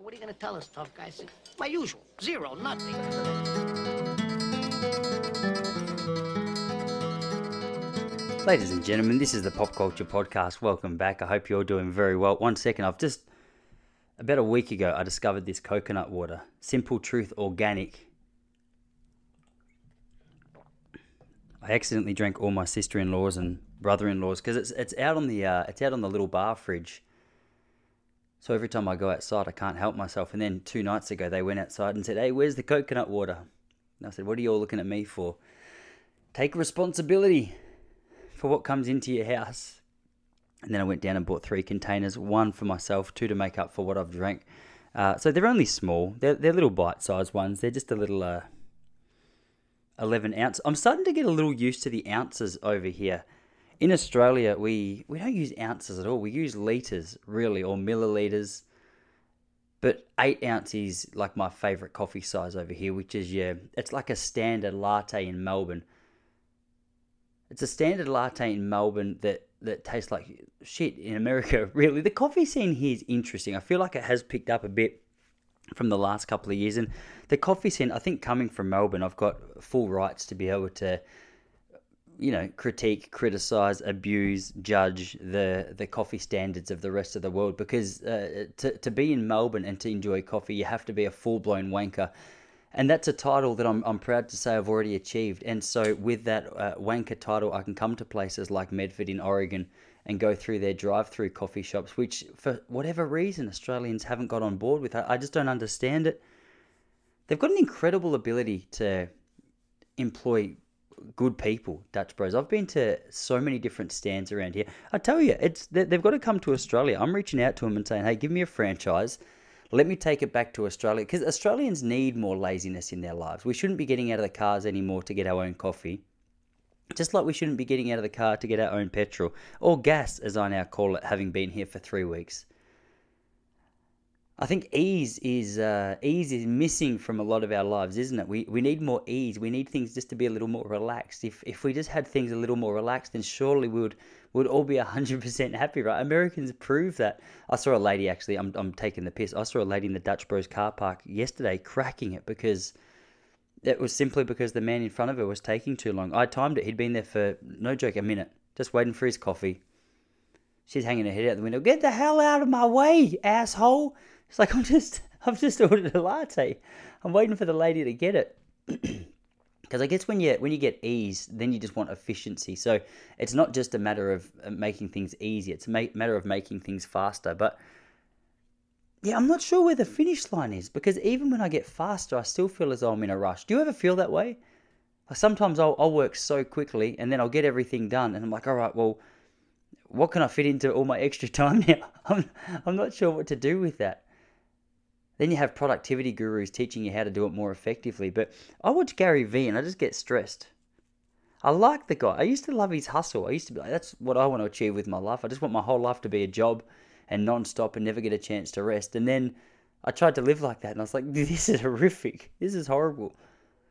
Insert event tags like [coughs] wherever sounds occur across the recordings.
So what are you going to tell us, tough guy? I said, my usual. Zero, nothing. Ladies and gentlemen, this is the Pop Culture Podcast. Welcome back. I hope you're doing very well. One second, I've just, about a week ago, I discovered this coconut water. Simple Truth Organic. I accidentally drank all my sister-in-laws and brother-in-laws because it's it's out on the uh, it's out on the little bar fridge. So every time I go outside, I can't help myself. And then two nights ago, they went outside and said, "Hey, where's the coconut water?" And I said, "What are you all looking at me for? Take responsibility for what comes into your house." And then I went down and bought three containers, one for myself, two to make up for what I've drank. Uh, so they're only small. They're they're little bite-sized ones. They're just a little uh, 11 ounce. I'm starting to get a little used to the ounces over here. In Australia, we, we don't use ounces at all. We use litres, really, or milliliters. But 8 ounce is like my favourite coffee size over here, which is, yeah, it's like a standard latte in Melbourne. It's a standard latte in Melbourne that, that tastes like shit in America, [laughs] really. The coffee scene here is interesting. I feel like it has picked up a bit from the last couple of years. And the coffee scene, I think, coming from Melbourne, I've got full rights to be able to, you know, critique, criticize, abuse, judge the the coffee standards of the rest of the world. Because uh, to to be in Melbourne and to enjoy coffee, you have to be a full blown wanker. And that's a title that I'm, I'm proud to say I've already achieved. And so, with that uh, wanker title, I can come to places like Medford in Oregon and go through their drive-through coffee shops, which for whatever reason Australians haven't got on board with. I just don't understand it. They've got an incredible ability to employ good people, Dutch Bros. I've been to so many different stands around here. I tell you, it's they've got to come to Australia. I'm reaching out to them and saying, "Hey, give me a franchise." Let me take it back to Australia because Australians need more laziness in their lives. We shouldn't be getting out of the cars anymore to get our own coffee. Just like we shouldn't be getting out of the car to get our own petrol, or gas as I now call it, having been here for three weeks. I think ease is uh, ease is missing from a lot of our lives, isn't it? We we need more ease. We need things just to be a little more relaxed. If if we just had things a little more relaxed, then surely we would would all be hundred percent happy, right? Americans prove that. I saw a lady actually. I'm I'm taking the piss. I saw a lady in the Dutch Bros car park yesterday cracking it because it was simply because the man in front of her was taking too long. I timed it. He'd been there for, no joke, a minute, just waiting for his coffee. She's hanging her head out the window. Get the hell out of my way, asshole! It's like, [laughs] I'm just, I've just ordered a latte. I'm waiting for the lady to get it. [clears throat] Because I guess when you when you get ease, then you just want efficiency. So it's not just a matter of making things easier; it's a matter of making things faster. But yeah, I'm not sure where the finish line is because even when I get faster, I still feel as though I'm in a rush. Do you ever feel that way? Sometimes I'll, I'll work so quickly and then I'll get everything done and I'm like, all right, well, what can I fit into all my [laughs] extra time now? [laughs] I'm, I'm not sure what to do with that. Then you have productivity gurus teaching you how to do it more effectively. But I watch Gary Vee and I just get stressed. I like the guy. I used to love his hustle. I used to be like, that's what I want to achieve with my life. I just want my whole life to be a job and non-stop and never get a chance to rest. And then I tried to live like that, and I was like, [laughs] this is horrific. This is horrible.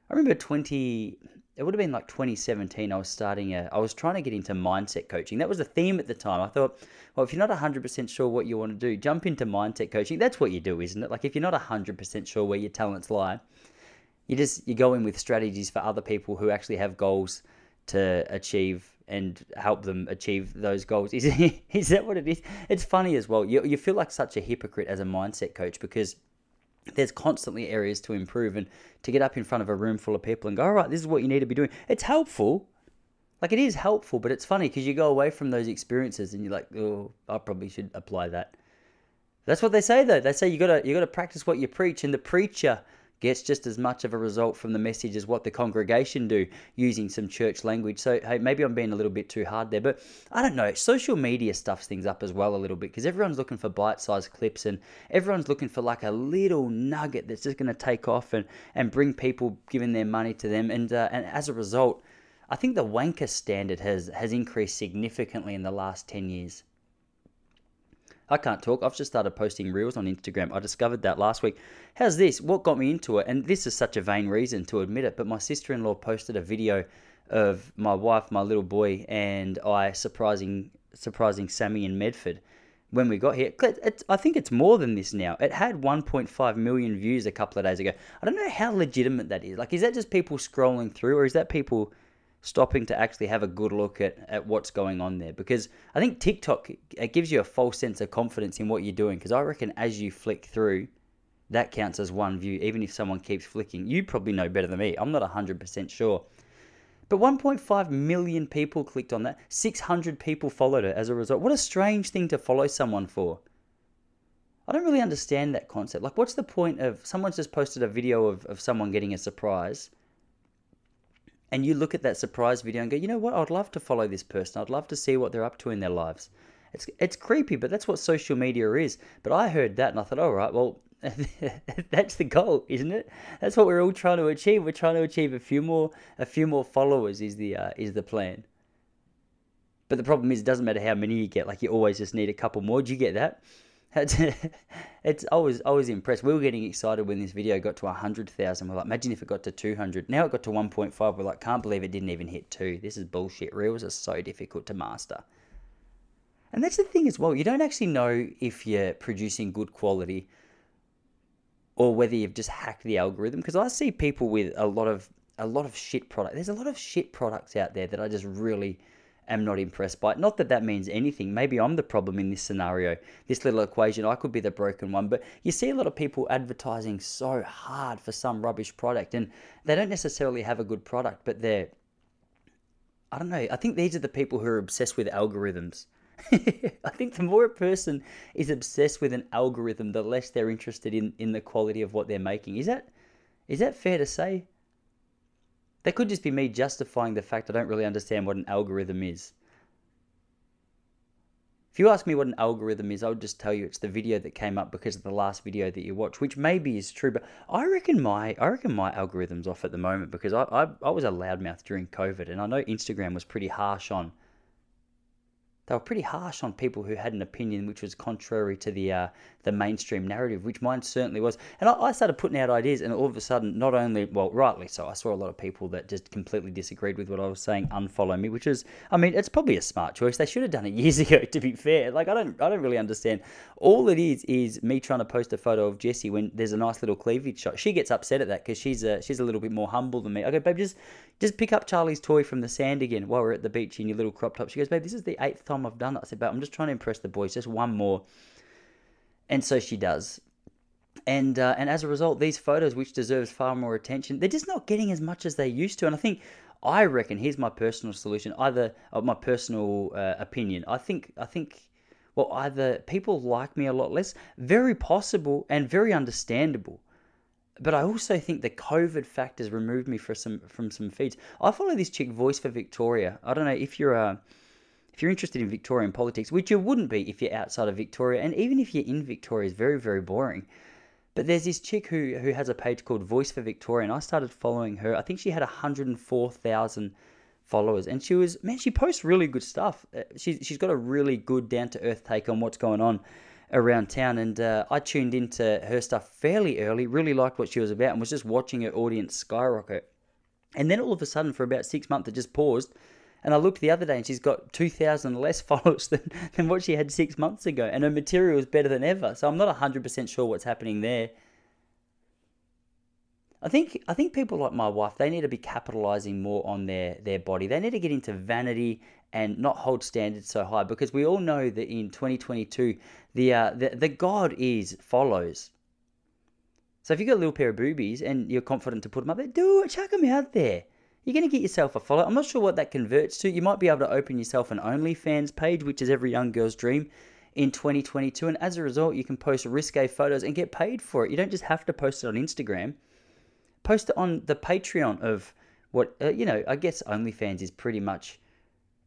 I remember 20, it would have been like 2017. I was starting a, I was trying to get into mindset coaching. That was the theme at the time. I thought, well, if you're not 100% sure what you want to do, jump into mindset coaching. That's what you do, isn't it? Like if you're not 100% sure where your talents lie, you just, you go in with strategies for other people who actually have goals to achieve and help them achieve those goals. Is, [laughs] is that what it is? It's funny as well. You, you feel like such a hypocrite as a mindset coach because there's constantly areas to improve and to get up in front of a room full of people and go, all right, this is what you need to be doing. It's helpful. Like it is helpful, but it's funny because you go away from those experiences and you're like, oh, I probably should apply that. That's what they say though. They say you gotta you gotta practice what you preach, and the preacher gets just as much of a result from the message as what the congregation do using some church language. So, hey, maybe I'm being a little bit too hard there, but I don't know. Social media stuffs things up as well a little bit because everyone's looking for bite sized clips and everyone's looking for like a little nugget that's just going to take off and, and bring people giving their money to them. And, uh, and as a result, I think the wanker standard has, has increased significantly in the last 10 years. I can't talk. I've just started posting reels on Instagram. I discovered that last week. How's this? What got me into it? And this is such a vain reason to admit it, but my sister in law posted a video of my wife, my little boy, and I surprising surprising Sammy in Medford. when we got here. I think it's more than this now. It had 1.5 million views a couple of days ago. I don't know how legitimate that is. Like, is that just people scrolling through, or is that people stopping to actually have a good look at, at what's going on there? Because I think TikTok it gives you a false sense of confidence in what you're doing. Because I reckon as you flick through, that counts as one view, even if someone keeps flicking. You probably know better than me. I'm not 100% sure. But 1.5 million people clicked on that. 600 people followed it as a result. What a strange thing to follow someone for. I don't really understand that concept. Like, what's the point of someone's just posted a video of, of someone getting a surprise, and you look at that surprise video and go, you know what? I'd love to follow this person. I'd love to see what they're up to in their lives. It's it's creepy, but that's what social media is. But I heard that and I thought, all right, well, [laughs] that's the goal, isn't it? That's what we're all trying to achieve. We're trying to achieve a few more, a few more followers is the uh, is the plan. But the problem is, it doesn't matter how many you get. Like you always just need a couple more. Do you get that? [laughs] it's always always impressed. We were getting excited when this video got to hundred thousand. We're like, imagine if it got to two hundred. Now it got to one point five. We're like, can't believe it didn't even hit two. This is bullshit. Reels are so difficult to master. And that's the thing as well. You don't actually know if you're producing good quality or whether you've just hacked the algorithm. Because I see people with a lot of a lot of shit product. There's a lot of shit products out there that I just really am not impressed by. It. Not that that means anything. Maybe I'm the problem in this scenario, this little equation. I could be the broken one. But you see a lot of people advertising so hard for some rubbish product, and they don't necessarily have a good product, but they're I don't know. I think these are the people who are obsessed with algorithms. [laughs] I think the more a person is obsessed with an algorithm, the less they're interested in, in the quality of what they're making. Is that is that fair to say? That could just be me justifying the fact I don't really understand what an algorithm is. If you ask me what an algorithm is, I would just tell you it's the video that came up because of the last video that you watched, which maybe is true, but I reckon my I reckon my algorithm's off at the moment because I, I, I was a loudmouth during COVID and I know Instagram was pretty harsh on they were pretty harsh on people who had an opinion which was contrary to the uh, the mainstream narrative, which mine certainly was. And I, I, started putting out ideas, and all of a sudden, not only well, rightly so, I saw a lot of people that just completely disagreed with what I was saying, unfollow me, which is, I mean, it's probably a smart choice. They should have done it [laughs] years ago. To be fair, like I don't, I don't really understand. All it is is me trying to post a photo of Jessie when there's a nice little cleavage shot. She gets upset at that because she's a, she's a little bit more humble than me. I go, babe, just just pick up Charlie's toy from the sand again while we're at the beach in your little crop top. She goes, babe, this is the eighth time I've done that. I said, but I'm just trying to impress the boys, just one more. And so she does. And uh, and as a result, these photos, which deserves far more attention, they're just not getting as much as they used to. And I think, I reckon, here's my personal solution, either uh, my personal uh, opinion. I think, I think, well, either people like me a lot less, very possible and very understandable but I also think the COVID factors removed me from some from some feeds. I follow this chick, Voice for Victoria. I don't know if you're a uh, if you're interested in Victorian politics, which you wouldn't be if you're outside of Victoria, and even if you're in Victoria, is very very boring. But there's this chick who who has a page called Voice for Victoria, and I started following her. I think she had 104,000 followers, and she was man, she posts really good stuff. Uh, she's she's got a really good down to earth take on what's going on around town. And uh, I tuned into her stuff fairly early, really liked what she was about, and was just watching her audience skyrocket. And then all of a sudden, for about six months, it just paused. And I looked the other day and she's got 2,000 less [laughs] followers than, than what she had six months ago. And her material is better than ever. So I'm not 100% sure what's happening there. I think I think people like my wife they need to be capitalizing more on their their body. They need to get into vanity and not hold standards so high because we all know that in 2022 the uh, the, the god is follows. So if you got a little pair of boobies and you're confident to put them up there, do it, chuck them out there. You're going to get yourself a follow. I'm not sure what that converts to. You might be able to open yourself an OnlyFans page, which is every young girl's dream in 2022. And as a result, you can post risque photos and get paid for it. You don't just have to post it on Instagram. Post it on the Patreon of what, uh, you know, I guess OnlyFans is pretty much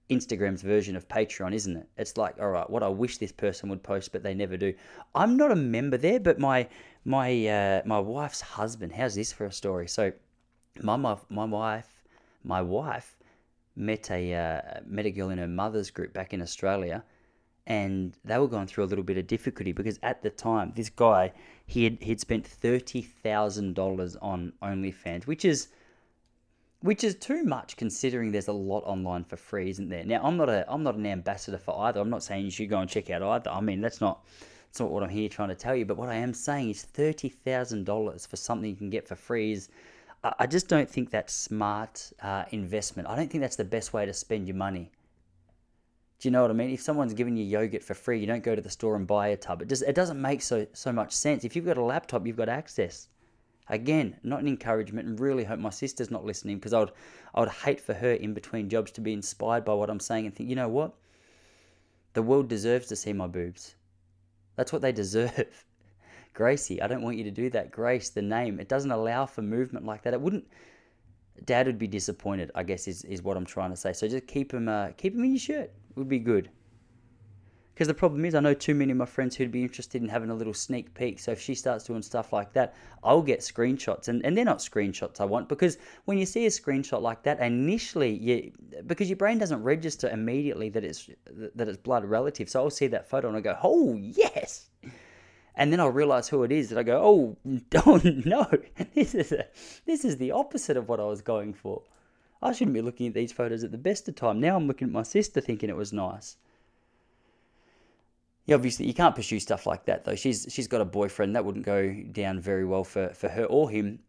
Instagram's version of Patreon, isn't it? It's like, all right, what I wish this person would post, but they never do. I'm not a member there, but my my uh, my wife's husband. How's this for a story? So, my my, my wife my wife met a uh, met a girl in her mother's group back in Australia, and they were going through a little bit of difficulty because at the time this guy he had he'd spent thirty thousand dollars on OnlyFans, which is which is too much considering there's a lot online for free, isn't there? Now, I'm not a I'm not an ambassador for either. I'm not saying you should go and check out either. I mean, that's not that's not what I'm here trying to tell you. But what I am saying is thirty thousand dollars for something you can get for free is. I just don't think that's smart uh, investment. I don't think that's the best way to spend your money. Do you know what I mean? If someone's giving you yogurt for free, you don't go to the store and buy a tub. It just it doesn't make so so much sense. If you've got a laptop, you've got access. Again, not an encouragement, and really hope my sister's not listening because I would, I would hate for her in between jobs to be inspired by what I'm saying and think, you know what? The world deserves to see my boobs. That's what they [laughs] deserve. Gracie, I don't want you to do that. Grace, the name, it doesn't allow for movement like that. It wouldn't. Dad would be disappointed. I guess is, is what I'm trying to say. So just keep him, uh, keep him in your shirt. It would be good. Because the problem is, I know too many of my friends who'd be interested in having a little sneak peek. So if she starts doing stuff like that, I'll get screenshots. And, and they're not screenshots I want because when you see a screenshot like that, initially, you, because your brain doesn't register immediately that it's, that it's blood relative. So I'll see that photo and I go, oh, yes. And then I'll realize who it is. And I go, oh, don't, [laughs] no, this is, a, this is the opposite of what I was going for. I shouldn't be looking at these photos at the best of time. Now I'm looking at my sister thinking it was nice. Yeah, obviously you can't pursue stuff like that though. She's she's got a boyfriend that wouldn't go down very well for, for her or him.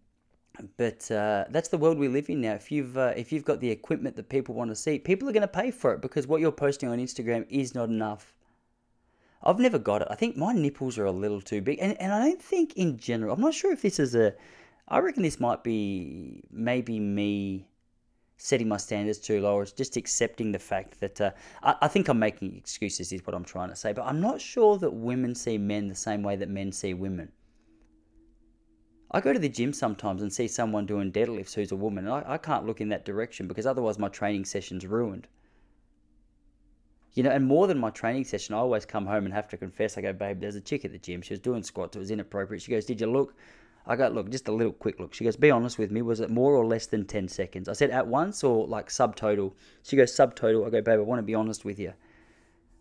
But uh, that's the world we live in now. If you've uh, if you've got the equipment that people want to see, people are going to pay for it because what you're posting on Instagram is not enough. I've never got it. I think my nipples are a little too big, and and I don't think in general. I'm not sure if this is a. I reckon this might be maybe me setting my standards too low. It's just accepting the fact that uh, I, I, think I'm making excuses, is what I'm trying to say. But I'm not sure that women see men the same way that men see women. I go to the gym sometimes and see someone doing deadlifts who's a woman, and I, I can't look in that direction because otherwise my training session's ruined. You know, and more than my training session, I always come home and have to confess. I go, babe, there's a chick at the gym. She was doing squats. It was inappropriate. She goes, did you look? I go, look, just a little quick look. She goes, be honest with me, was it more or less than 10 seconds? I said, at once or like subtotal? She goes, subtotal. I go, babe, I want to be honest with you.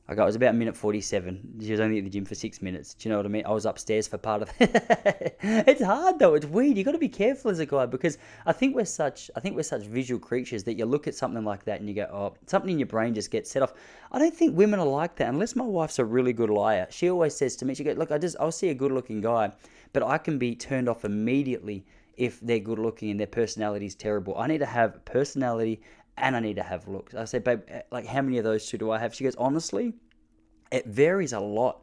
I go, it was about minute 47. She was only at the gym for six minutes. Do you know what I mean? I was upstairs for part of it. [laughs] it's hard though. It's weird. You got to be careful as a guy because I think we're such, I think we're such visual creatures that you look at something like that and you go, oh, something in your brain just gets set off. I don't think women are like that unless my wife's a really good liar. She always says to me, she goes, look, I just, I'll see a good looking guy but I can be turned off immediately if they're good looking and their personality is terrible. I need to have personality and I need to have looks. I say, babe, eh, like how many of those two do I have? She goes, honestly, it varies a lot.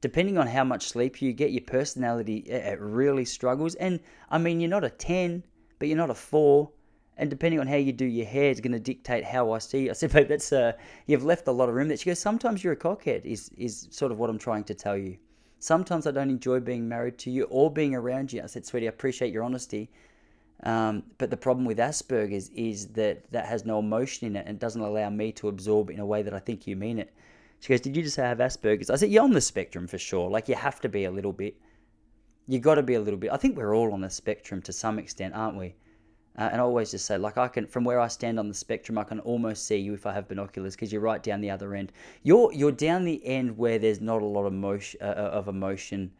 Depending on how much sleep you get, your personality eh, it really struggles. And I mean, you're not a 10, but you're not a 4. And depending on how you do your hair, is going to dictate how I see you. [laughs] I said, babe, that's uh, you've left a lot of room there. She goes, sometimes you're a cockhead. Is is sort of what I'm trying to tell you. Sometimes I don't enjoy being married to you or being around you. I said, sweetie, I appreciate your honesty. Um, but the problem with Asperger's is that that has no emotion in it and doesn't allow me to absorb in a way that I think you mean it. She goes, Did you just say I have Asperger's? I said, You're on the spectrum for sure. Like, you have to be a little bit. You got to be a little bit. I think we're all on the spectrum to some extent, aren't we? Uh, and I always just say, like, I can, from where I stand on the spectrum, I can almost see you if I have binoculars because you're right down the other end. You're you're down the end where there's not a lot of motion uh, uh, of emotion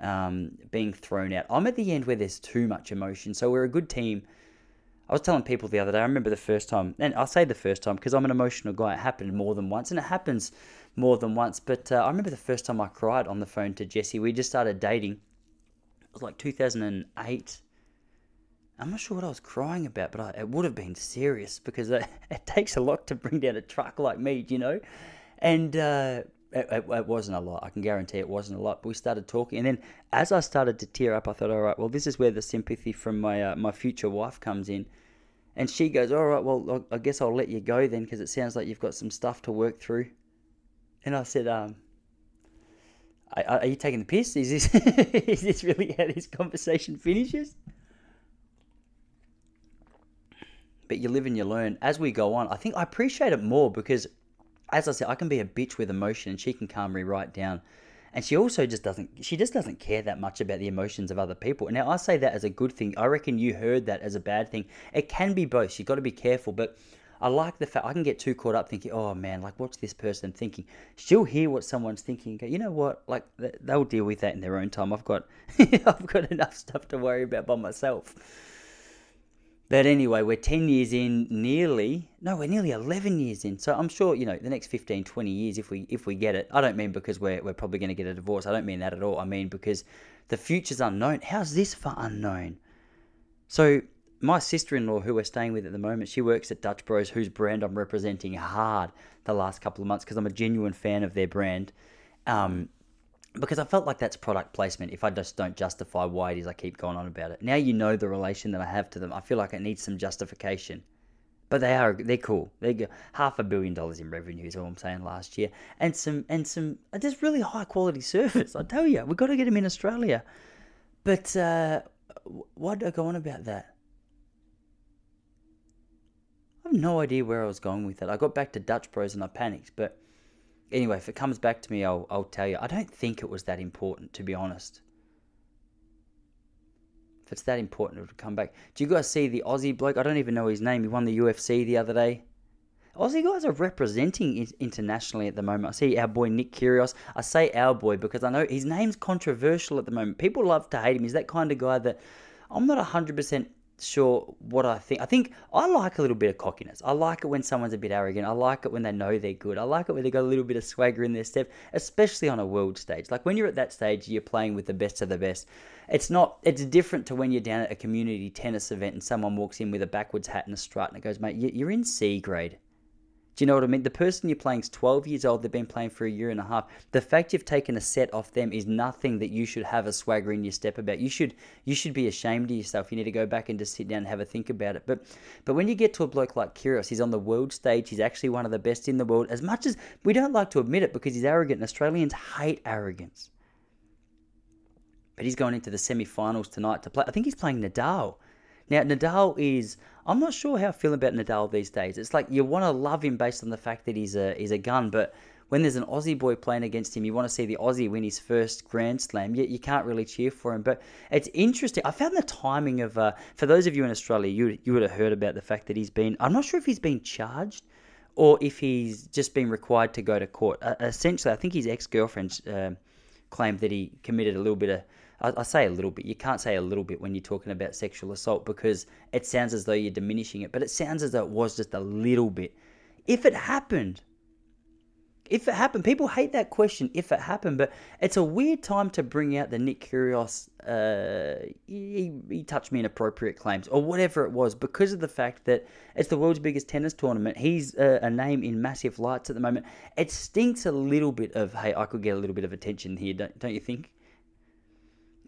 um, being thrown out. I'm at the end where there's too much emotion. So we're a good team. I was telling people the other day. I remember the first time, and I'll say the first time because I'm an emotional guy. It happened more than once, and it happens more than once. But uh, I remember the first time I cried on the phone to Jesse. We just started dating. It was like 2008 I'm not sure what I was crying about, but I, it would have been serious because it, [laughs] it, takes a lot to bring down a truck like me, you know? And uh, it, it, it, wasn't a lot. I can guarantee it wasn't a lot. But we started talking, and then as I started to tear up, I thought, all right, well, this is where the sympathy from my uh, my future wife comes in. And she goes, all right, well, I guess I'll let you go then because it sounds like you've got some stuff to work through. And I said, um, are you taking the piss? Is this [laughs] is this really how this conversation finishes? but you live and you learn as we go on. I think I appreciate it more because, as I said, I can be a bitch with emotion and she can calm me right down. And she also just doesn't, she just doesn't care that much about the emotions of other people. Now, I say that as a good thing. I reckon you heard that as a bad thing. It can be both. You've got to be careful. But I like the fact I can get too caught up thinking, oh man, like what's this person thinking? She'll hear what someone's thinking. Go, you know what? Like they'll deal with that in their own time. I've got, [laughs] I've got enough stuff to worry about by myself. But anyway, we're 10 years in nearly. No, we're nearly 11 years in. So I'm sure, you know, the next 15, 20 years, if we if we get it, I don't mean because we're, we're probably going to get a divorce. I don't mean that at all. I mean because the future's unknown. How's this for unknown? So my sister-in-law, who we're staying with at the moment, she works at Dutch Bros, whose brand I'm representing hard the last couple of months because I'm a genuine fan of their brand. Um, because I felt like that's product placement if I just don't justify why it is I keep going on about it. Now you know the relation that I have to them. I feel like it needs some justification. But they are they're cool. They get half a billion dollars in revenue is all I'm saying last year. And some and some just really high quality [laughs] service. I tell you, we've got to get them in Australia. But uh, why do I go on about that? I have no idea where I was going with it. I got back to Dutch Bros and I panicked, but anyway, if it comes back to me, I'll, I'll tell you. I don't think it was that important, to be honest. If it's that important, it would come back. Do you guys see the Aussie bloke? I don't even know his name. He won the UFC the other day. Aussie guys are representing internationally at the moment. I see our boy Nick Kyrgios. I say our boy because I know his name's controversial at the moment. People love to hate him. He's that kind of guy that I'm not 100% sure what I think. I think I like a little bit of cockiness. I like it when someone's a bit arrogant. I like it when they know they're good. I like it when they got a little bit of swagger in their step, especially on a world stage. Like when you're at that stage, you're playing with the best of the best. It's not. It's different to when you're down at a community tennis event and someone walks in with a backwards hat and a strut and it goes, mate, you're in C grade. Do you know what I mean? The person you're playing is 12 years old, they've been playing for a year and a half. The fact you've taken a set off them is nothing that you should have a swagger in your step about. You should you should be ashamed of yourself. You need to go back and just sit down and have a think about it. But but when you get to a bloke like Kyrgios, he's on the world stage, he's actually one of the best in the world. As much as we don't like to admit it because he's arrogant, and Australians hate arrogance. But he's going into the semi-finals tonight to play. I think he's playing Nadal. Now, Nadal is. I'm not sure how I feel about Nadal these days. It's like you want to love him based on the fact that he's a he's a gun, but when there's an Aussie boy playing against him, you want to see the Aussie win his first Grand Slam. Yet you can't really cheer for him. But it's interesting. I found the timing of uh, for those of you in Australia, you you would have heard about the fact that he's been. I'm not sure if he's been charged or if he's just been required to go to court. Uh, essentially, I think his ex girlfriend uh, claimed that he committed a little bit of I, I say a little bit. You can't say a little bit when you're talking about sexual assault because it sounds as though you're diminishing it, but it sounds as though it was just a little bit. If it happened, if it happened, people hate that question. If it happened, but it's a weird time to bring out the Nick Kyrgios. Uh, he, he touched me inappropriate claims or whatever it was because of the fact that it's the world's biggest tennis tournament. He's a, a name in massive lights at the moment. It stinks a little bit of hey, I could get a little bit of attention here, don't don't you think?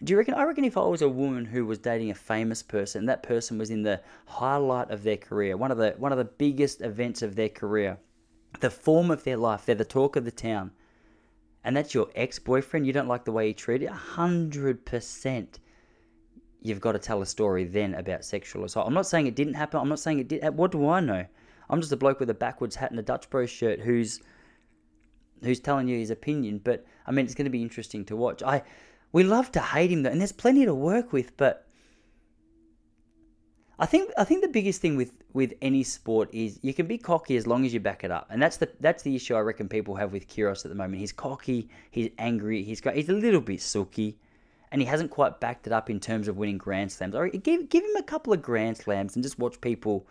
Do you reckon? I reckon if I was a woman who was dating a famous person, that person was in the highlight of their career, one of the one of the biggest events of their career, the form of their life, they're the talk of the town, and that's your ex-boyfriend. You don't like the way he treated you, hundred percent. You've got to tell a story then about sexual assault. I'm not saying it didn't happen. I'm not saying it did. What do I know? I'm just a bloke with a backwards hat and a Dutch Bros shirt who's who's telling you his opinion. But I mean, it's going to be interesting to watch. I we love to hate him though, and there's plenty to work with, but I think I think the biggest thing with with any sport is you can be cocky as long as you back it up, and that's the that's the issue I reckon people have with Kyrgios at the moment. He's cocky, he's angry, he's got, he's a little bit sulky, and he hasn't quite backed it up in terms of winning Grand Slams. give give him a couple of Grand Slams and just watch people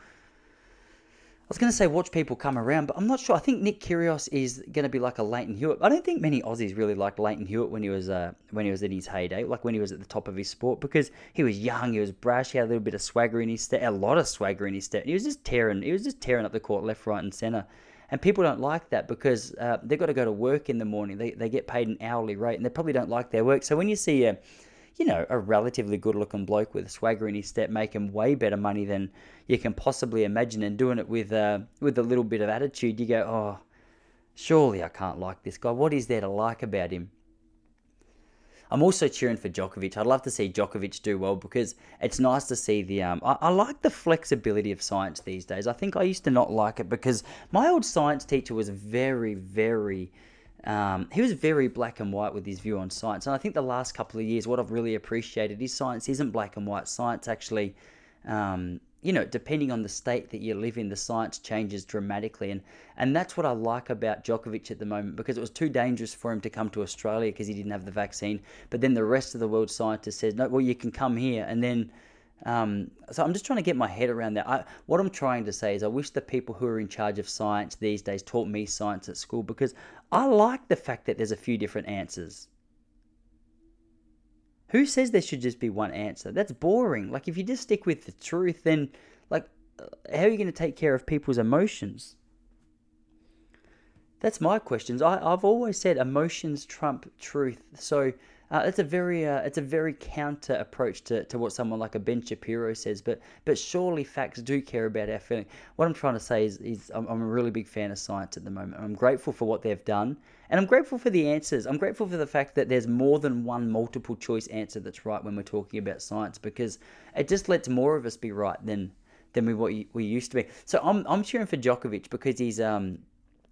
was going to say watch people come around, but I'm not sure. I think Nick Kyrgios is going to be like a Lleyton Hewitt. I don't think many Aussies really liked Lleyton Hewitt when he was uh, when he was in his heyday, like when he was at the top of his sport, because he was young, he was brash, he had a little bit of swagger in his step, a lot of swagger in his step. He was just tearing, he was just tearing up the court left, right, and centre. And people don't like that because uh, they've got to go to work in the morning. They, they get paid an hourly rate, and they probably don't like their work. So when you see a you know, a relatively good looking bloke with swagger in his step making way better money than you can possibly imagine and doing it with uh, with a little bit of attitude, you go, oh, surely I can't like this guy. What is there to like about him? I'm also cheering for Djokovic. I'd love to see Djokovic do well because it's nice to see the. Um, I, I, like the flexibility of science these days. I think I used to not like it because my old science teacher was very, very um, he was very black and white with his view on science. And I think the last couple of years, what I've really appreciated is science isn't black and white. Science actually, um, you know, depending on the state that you live in, the science changes dramatically. And, and that's what I like about Djokovic at the moment because it was too dangerous for him to come to Australia because he didn't have the vaccine. But then the rest of the world scientists said, no, well, you can come here. And then Um, so I'm just trying to get my head around that. I, what I'm trying to say is, I wish the people who are in charge of science these days taught me science at school because I like the fact that there's a few different answers. Who says there should just be one answer? That's boring. Like if you just stick with the truth, then like uh, how are you going to take care of people's emotions? That's my questions. I, I've always said emotions trump truth. So uh, it's a very uh, it's a very counter approach to, to what someone like a Ben Shapiro says, but but surely facts do care about our feeling. What I'm trying to say is, is I'm, I'm a really big fan of science at the moment. I'm grateful for what they've done, and I'm grateful for the answers. I'm grateful for the fact that there's more than one multiple choice answer that's right when we're talking about science, because it just lets more of us be right than than we what we used to be. So I'm I'm cheering for Djokovic because he's um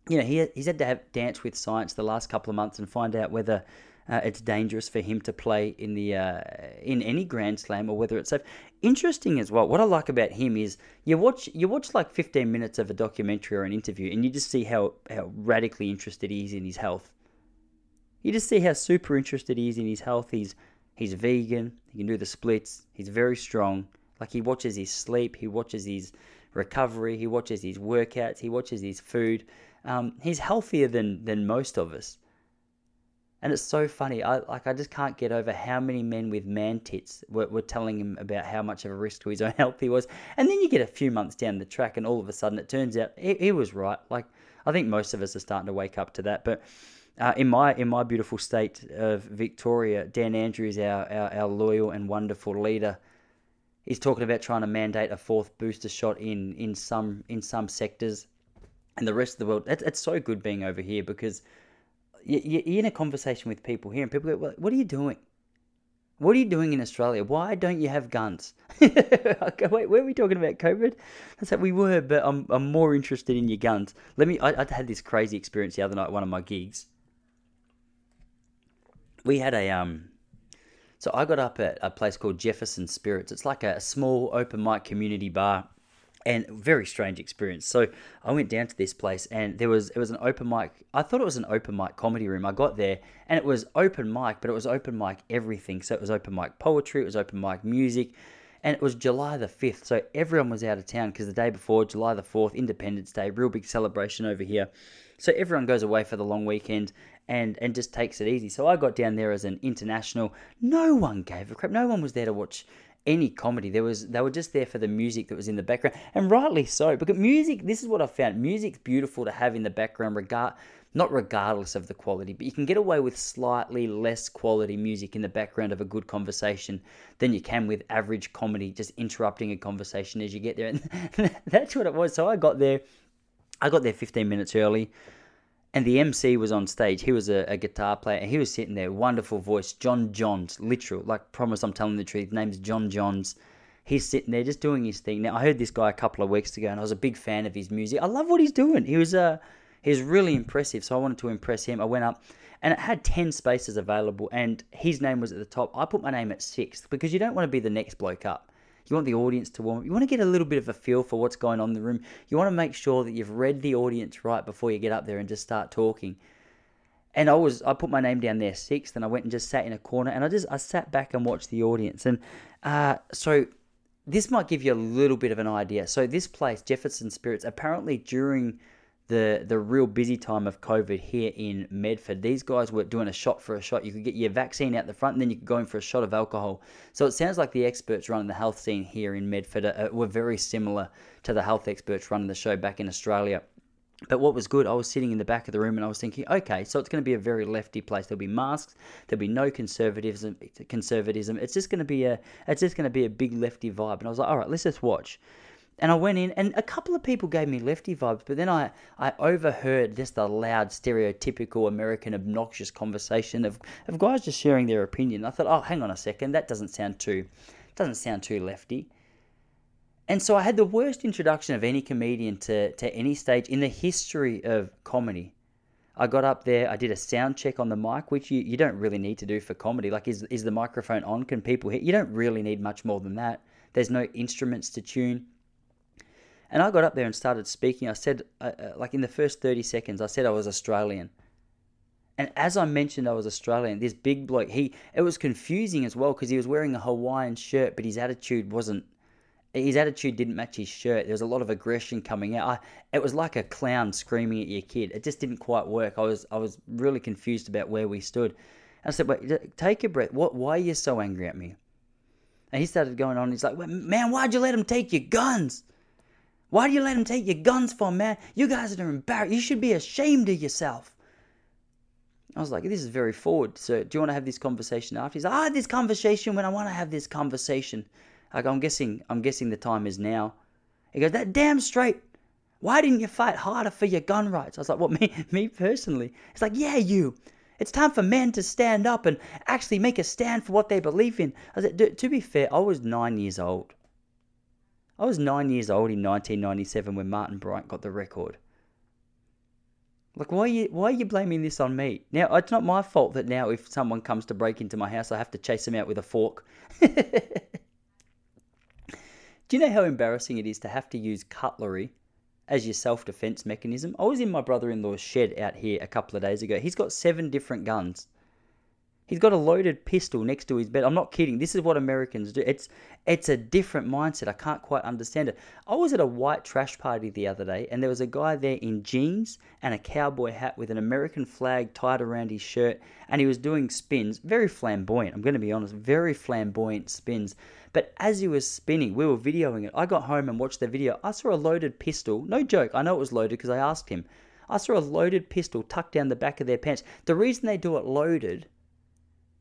you know he he's had to have dance with science the last couple of months and find out whether uh, it's dangerous for him to play in the uh, in any Grand Slam or whether it's safe. Interesting as well. What I like about him is you watch you watch like 15 minutes of a documentary or an interview, and you just see how how radically interested he is in his health. You just see how super interested he is in his health. He's he's vegan. He can do the splits. He's very strong. Like he watches his sleep. He watches his recovery. He watches his workouts. He watches his food. Um, he's healthier than than most of us. And it's so funny. I like I just can't get over how many men with man tits were, were telling him about how much of a risk to his [laughs] own health he was. And then you get a few months down the track, and all of a sudden it turns out he, he was right. Like I think most of us are starting to wake up to that. But uh, in my in my beautiful state of Victoria, Dan Andrews, our, our our loyal and wonderful leader, he's talking about trying to mandate a fourth booster shot in in some in some sectors, and the rest of the world. It's, it's so good being over here because you're in a conversation with people here, and people go, well, "What are you doing? What are you doing in Australia? Why don't you have guns?" [laughs] okay, wait, were we talking about COVID? I said we were, but I'm I'm more interested in your guns. Let me. I, I had this crazy experience the other night, one of my gigs. We had a um. So I got up at a place called Jefferson Spirits. It's like a small open mic community bar and very strange experience. So I went down to this place, and there was it was an open mic. I thought it was an open mic comedy room. I got there, and it was open mic, but it was open mic everything. So it was open mic poetry, it was open mic music, and it was July the fifth. So everyone was out of town because the day before, July the fourth, Independence Day, real big celebration over here. So everyone goes away for the long weekend and and just takes it easy. So I got down there as an international. No one gave a crap. No one was there to watch any comedy. There was they were just there for the music that was in the background, and rightly so. Because music, this is what I found. Music's beautiful to have in the background, regard not regardless of the quality, but you can get away with slightly less quality music in the background of a good conversation than you can with average comedy, just interrupting a conversation as you get there. And [laughs] that's what it was. So I got there, I got there 15 minutes early and the MC was on stage. He was a, a, guitar player, he was sitting there, wonderful voice, John Johns, literal, like promise I'm telling the truth. Name's John Johns. He's sitting there just doing his thing. Now I heard this guy a couple of weeks ago, and I was a big fan of his music. I love what he's doing. He was uh, he was really impressive, so I wanted to impress him. I went up, and it had ten spaces available, and his name was at the top. I put my name at sixth because you don't want to be the next bloke up. You want the audience to warm up. You want to get a little bit of a feel for what's going on in the room. You want to make sure that you've read the audience right before you get up there and just start talking. And I was I put my name down there sixth, and I went and just sat in a corner, and I just I sat back and watched the audience. And uh, so this might give you a little bit of an idea. So this place, Jefferson Spirits, apparently during the the real busy time of COVID here in Medford. These guys were doing a shot for a shot. You could get your vaccine out the front, and then you could go in for a shot of alcohol. So it sounds like the experts running the health scene here in Medford are, were very similar to the health experts running the show back in Australia. But what was good, I was sitting in the back of the room and I was thinking, okay, so it's going to be a very lefty place. There'll be masks. There'll be no conservatism. Conservatism. It's just going to be a. It's just going to be a big lefty vibe. And I was like, all right, let's just watch. And I went in, and a couple of people gave me lefty vibes, but then I, I overheard just the loud, stereotypical American obnoxious conversation of, of guys just sharing their opinion. I thought, oh, hang on a second, that doesn't sound too doesn't sound too lefty. And so I had the worst introduction of any comedian to, to any stage in the history of comedy. I got up there, I did a sound check on the mic, which you, you don't really need to do for comedy. Like, is, is the microphone on? Can people hear? You don't really need much more than that. There's no instruments to tune. And I got up there and started speaking. I said, uh, uh, like in the first 30 seconds, I said I was Australian. And as I mentioned, I was Australian. This big bloke, he it was confusing as well because he was wearing a Hawaiian shirt, but his attitude wasn't. His attitude didn't match his shirt. There was a lot of aggression coming out. I, it was like a clown screaming at your kid. It just didn't quite work. I was I was really confused about where we stood. And I said, "Wait, take a breath. What? Why are you so angry at me?" And he started going on. He's like, "Man, why'd you let him take your guns? Why do you let them take your guns for, man? You guys are embarrassed. You should be ashamed of yourself." I was like, this is very forward. So, do you want to have this conversation after? He's like, ah, this conversation when I want to have this conversation. I go, I'm guessing, I'm guessing the time is now. He goes, that damn straight. Why didn't you fight harder for your gun rights? I was like, what, [laughs] me, me personally? He's like, yeah, you. It's time for men to stand up and actually make a stand for what they believe in. I said, to be fair, I was nine years old. I was nine years old in 1997 when Martin Bryant got the record. Like, why are you why are you blaming this on me? Now, it's not my fault that now if someone comes to break into my house, I have to chase them out with a fork. [laughs] Do you know how embarrassing it is to have to use cutlery as your self defense mechanism? I was in my brother in law's shed out here a couple of days ago. He's got seven different guns. He's got a loaded pistol next to his bed. I'm not kidding. This is what Americans do. It's it's a different mindset. I can't quite understand it. I was at a white trash party the other day and there was a guy there in jeans and a cowboy hat with an American flag tied around his shirt and he was doing spins, very flamboyant. I'm going to be honest, very flamboyant spins. But as he was spinning, we were videoing it. I got home and watched the video. I saw a loaded pistol. No joke. I know it was loaded because I asked him. I saw a loaded pistol tucked down the back of their pants. The reason they do it loaded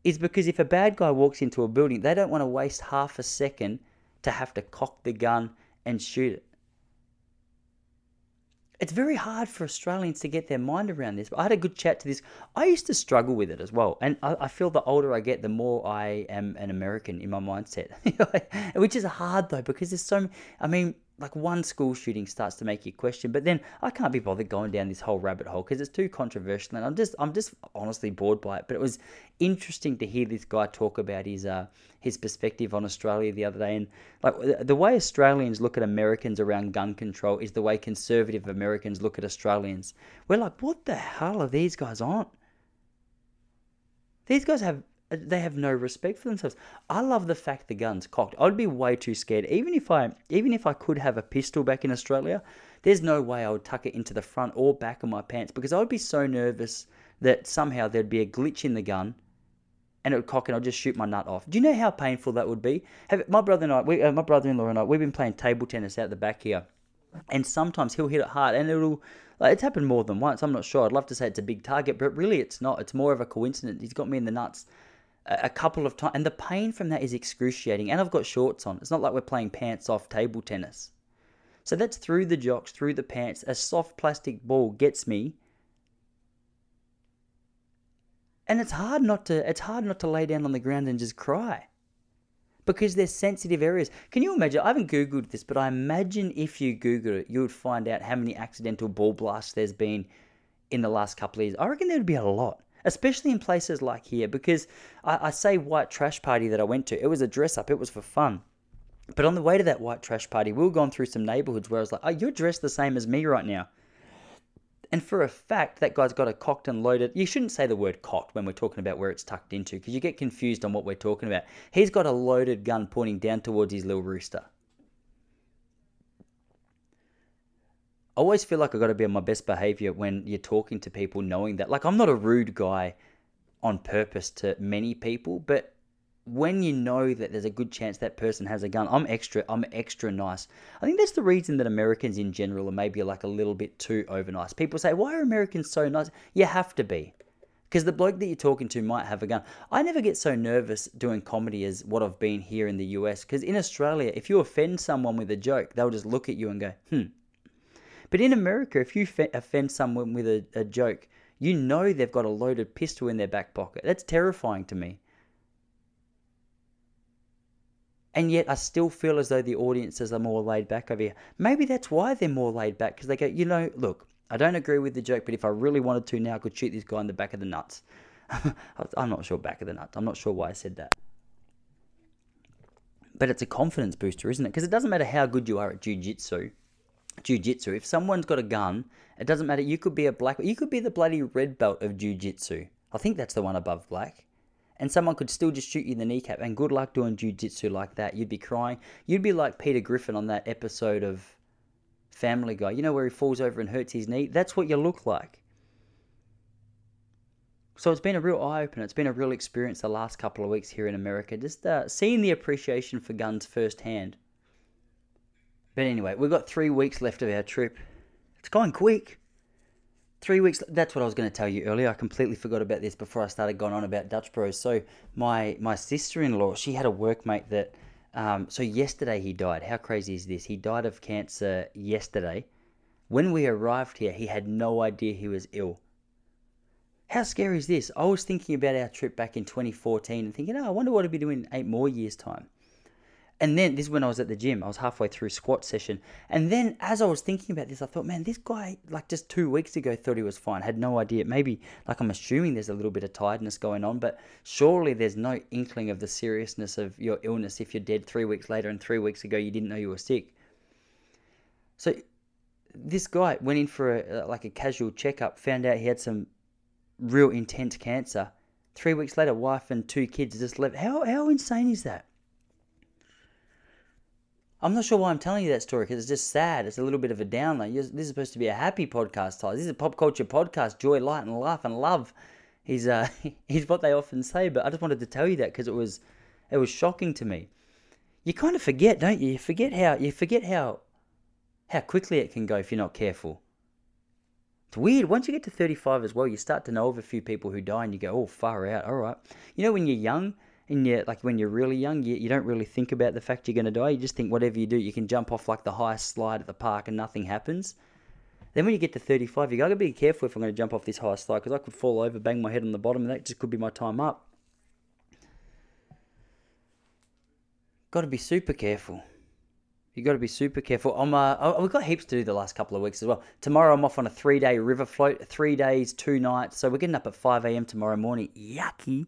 is because if a bad guy walks into a building, they don't want to waste half a second to have to cock the gun and shoot it. It's very hard for Australians to get their mind around this. But I had a good chat to this. I used to struggle with it as well. And I, I feel the older I get, the more I am an American in my mindset. [laughs] Which is hard though, because there's so, I mean, like one school shooting starts to make you question but then i can't be bothered going down this whole rabbit hole because it's too controversial and i'm just i'm just honestly bored by it. But it was interesting to hear this guy talk about his uh his perspective on australia the other day and like the way australians look at americans around gun control is the way conservative americans look at australians. We're like what the hell are these guys on? These guys have they have no respect for themselves. I love the fact the gun's cocked. I'd be way too scared. Even if I even if I could have a pistol back in Australia, there's no way I would tuck it into the front or back of my pants because I would be so nervous that somehow there'd be a glitch in the gun and it would cock and I'd just shoot my nut off. Do you know how painful that would be? Have, my brother and I, we, uh, my brother-in-law and I, we've been playing table tennis out the back here, and sometimes he'll hit it hard and it'll like it's happened more than once. I'm not sure. I'd love to say it's a big target, but really it's not. It's more of a coincidence. He's got me in the nuts a couple of times, and the pain from that is excruciating. And I've got shorts on. It's not like we're playing pants off table tennis. So that's through the jocks, through the pants. A soft plastic ball gets me. And it's hard not to it's hard not to lay down on the ground and just cry. Because there's sensitive areas. Can you imagine? I haven't Googled this, but I imagine if you Google it, you would find out how many accidental ball blasts there's been in the last couple of years. I reckon there would be a lot especially in places like here, because I, I say white trash party that I went to, it was a dress up, it was for fun. But on the way to that white trash party, we were going through some neighborhoods where I was like, oh, you're dressed the same as me right now. And for a fact, that guy's got a cocked and loaded. You shouldn't say the word cocked when we're talking about where it's tucked into because you get confused on what we're talking about. He's got a loaded gun pointing down towards his little rooster. I always feel like I got to be on my best behavior when you're talking to people, knowing that. Like, I'm not a rude guy on purpose to many people, but when you know that there's a good chance that person has a gun, I'm extra. I'm extra nice. I think that's the reason that Americans in general are maybe like a little bit too over nice. People say, "Why are Americans so nice?" You have to be, because the bloke that you're talking to might have a gun. I never get so nervous doing comedy as what I've been here in the US. Because in Australia, if you offend someone with a joke, they'll just look at you and go, "Hmm, but in America, if you offend someone with a, a joke, you know they've got a loaded pistol in their back pocket. That's terrifying to me. And yet, I still feel as though the audiences are more laid back over here. Maybe that's why they're more laid back because they go, you know, look, I don't agree with the joke, but if I really wanted to now, I could shoot this guy in the back of the nuts. [laughs] I'm not sure back of the nuts. I'm not sure why I said that. But it's a confidence booster, isn't it? Because it doesn't matter how good you are at jiu-jitsu jiu-jitsu. If someone's got a gun, it doesn't matter. You could be a black, you could be the bloody red belt of jiu-jitsu. I think that's the one above black. And someone could still just shoot you in the kneecap. And good luck doing jiu-jitsu like that. You'd be crying. You'd be like Peter Griffin on that episode of Family Guy. You know where he falls over and hurts his knee? That's what you look like. So it's been a real eye opener. It's been a real experience the last couple of weeks here in America. Just uh, seeing the appreciation for guns firsthand. But anyway, we've got three weeks left of our trip. It's going quick. Three weeks. That's what I was going to tell you earlier. I completely forgot about this before I started going on about Dutch Bros. So my my sister in law, she had a workmate that. Um, so yesterday he died. How crazy is this? He died of cancer yesterday. When we arrived here, he had no idea he was ill. How scary is this? I was thinking about our trip back in 2014 and thinking, oh, I wonder what I'd be doing in eight more years' time. And then this is when I was at the gym. I was halfway through squat session. And then as I was thinking about this, I thought, man, this guy, like just two weeks ago, thought he was fine. Had no idea. Maybe, like I'm assuming there's a little bit of tiredness going on, but surely there's no inkling of the seriousness of your illness if you're dead three weeks later and three weeks ago you didn't know you were sick. So this guy went in for a, uh, like a casual checkup, found out he had some real intense cancer. Three weeks later, wife and two kids just left. How, how insane is that? I'm not sure why I'm telling you that story because it's just sad. It's a little bit of a downer. This is supposed to be a happy podcast, Ty. This is a pop culture podcast. Joy, light, and laugh and love is uh, [laughs] what they often say. But I just wanted to tell you that because it was it was shocking to me. You kind of forget, don't you? You forget how you forget how how quickly it can go if you're not careful. It's weird. Once you get to 35 as well, you start to know of a few people who die and you go, oh, far out. All right. You know, when you're young, and you like when you're really young, you, you don't really think about the fact you're going to die. You just think whatever you do, you can jump off like the highest slide at the park and nothing happens. Then when you get to 35, you got to be careful if I'm going to jump off this high slide because I could fall over, bang my head on the bottom, and that just could be my time up. Got to be super careful. You got to be super careful. I'm uh, we've got heaps to do the last couple of weeks as well. Tomorrow I'm off on a three day river float, three days, two nights. So we're getting up at 5 a.m. tomorrow morning. Yucky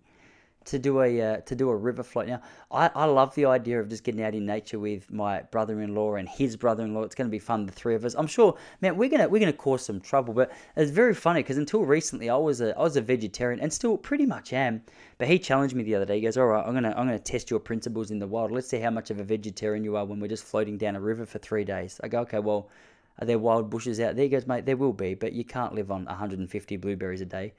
to do a uh, to do a river float. Now, I, I love the idea of just getting out in nature with my brother-in-law and his brother-in-law. It's going to be fun, the three of us. I'm sure, man, we're gonna we're gonna cause some trouble, but it's very funny because until recently I was a I was a vegetarian and still pretty much am. But he challenged me the other day. He goes, "All right, I'm gonna I'm gonna test your principles in the wild. Let's see how much of a vegetarian you are when we're just floating down a river for three days." I go, "Okay, well." Are there wild bushes out there? He goes, mate, there will be, but you can't live on 150 blueberries a day.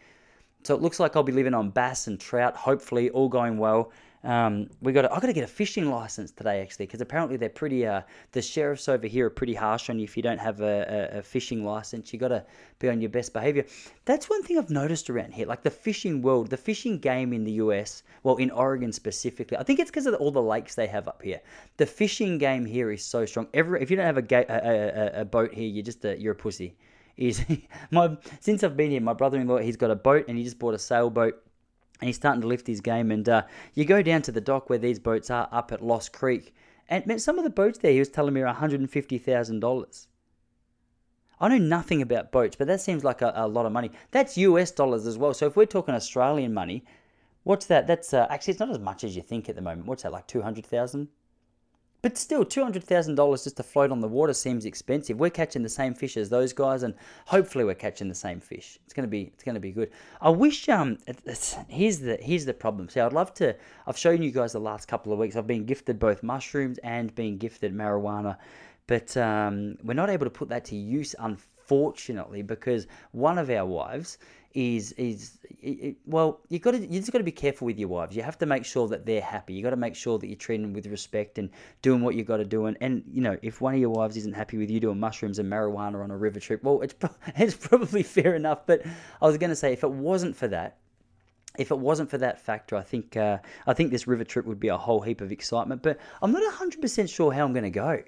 So it looks like I'll be living on bass and trout. Hopefully, all going well. Um, we got. I got to get a fishing license today, actually, because apparently they're pretty. Uh, the sheriffs over here are pretty harsh on you if you don't have a, a, a fishing license. You got to be on your best behavior. That's one thing I've noticed around here. Like the fishing world, the fishing game in the U.S. Well, in Oregon specifically, I think it's because of all the lakes they have up here. The fishing game here is so strong. Every if you don't have a, ga- a, a, a boat here, you're just a, you're a pussy is [laughs] my since I've been here, my brother-in-law he's got a boat and he just bought a sailboat and he's starting to lift his game. And uh, you go down to the dock where these boats are up at Lost Creek, and man, some of the boats there he was telling me are one hundred and fifty thousand dollars. I know nothing about boats, but that seems like a, a, lot of money. That's US dollars as well. So if we're talking Australian money, what's that? That's uh, actually it's not as much as you think at the moment. What's that like two hundred thousand? But still, $200,000 just to float on the water seems expensive. We're catching the same fish as those guys, and hopefully we're catching the same fish. It's gonna be it's gonna be good. I wish um here's the here's the problem. See, I'd love to. I've shown you guys the last couple of weeks. I've been gifted both mushrooms and being gifted marijuana, but um, we're not able to put that to use unfortunately because one of our wives is is it, well you got to you just got to be careful with your wives you have to make sure that they're happy you got to make sure that you're treating them with respect and doing what you've got to do and, and you know if one of your wives isn't happy with you doing mushrooms and marijuana on a river trip well it's [laughs] it's probably fair enough but I was going to say if it wasn't for that if it wasn't for that factor, I think uh, I think this river trip would be a whole heap of excitement. But I'm not 100% sure how I'm going to go.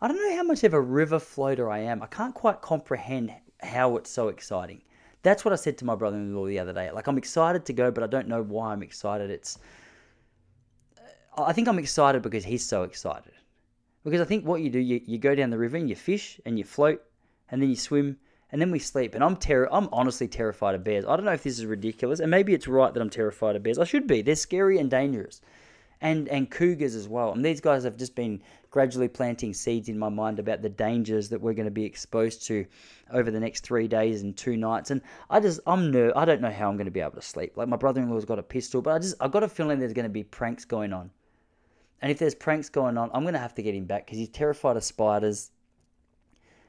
I don't know how much of a river floater I am. I can't quite comprehend how it's so exciting. That's what I said to my brother-in-law the other day. Like I'm excited to go, but I don't know why I'm excited. It's I think I'm excited because he's so excited. Because I think what you do, you, you go down the river and you fish and you float and then you swim and then we sleep. And I'm terror I'm honestly terrified of bears. I don't know if this is ridiculous, and maybe it's right that I'm terrified of bears. I should be. They're scary and dangerous. and and cougars as well. And these guys have just been gradually planting seeds in my mind about the dangers that we're going to be exposed to over the next three days and two nights. And I just I'm ner- I don't know how I'm going to be able to sleep. Like my brother-in-law's got a pistol, but I just I've got a feeling there's going to be pranks going on. And if there's pranks going on, I'm going to have to get him back because he's terrified of spiders.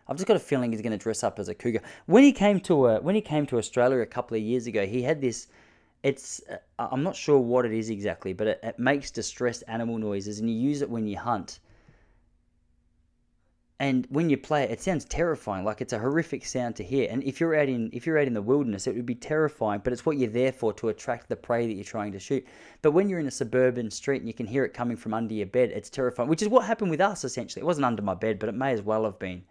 I've just got a feeling he's going to dress up as a cougar. When he came to uh, when he came to Australia a couple of years ago, he had this it's uh, I'm not sure what it is exactly, but it, it makes distressed animal noises, and you use it when you hunt. And when you play it, it sounds terrifying, like it's a horrific sound to hear. And if you're out in if you're out in the wilderness, it would be terrifying. But it's what you're there for to attract the prey that you're trying to shoot. But when you're in a suburban street and you can hear it coming from under your bed, it's terrifying. Which is what happened with us essentially. It wasn't under my bed, but it may as well have been.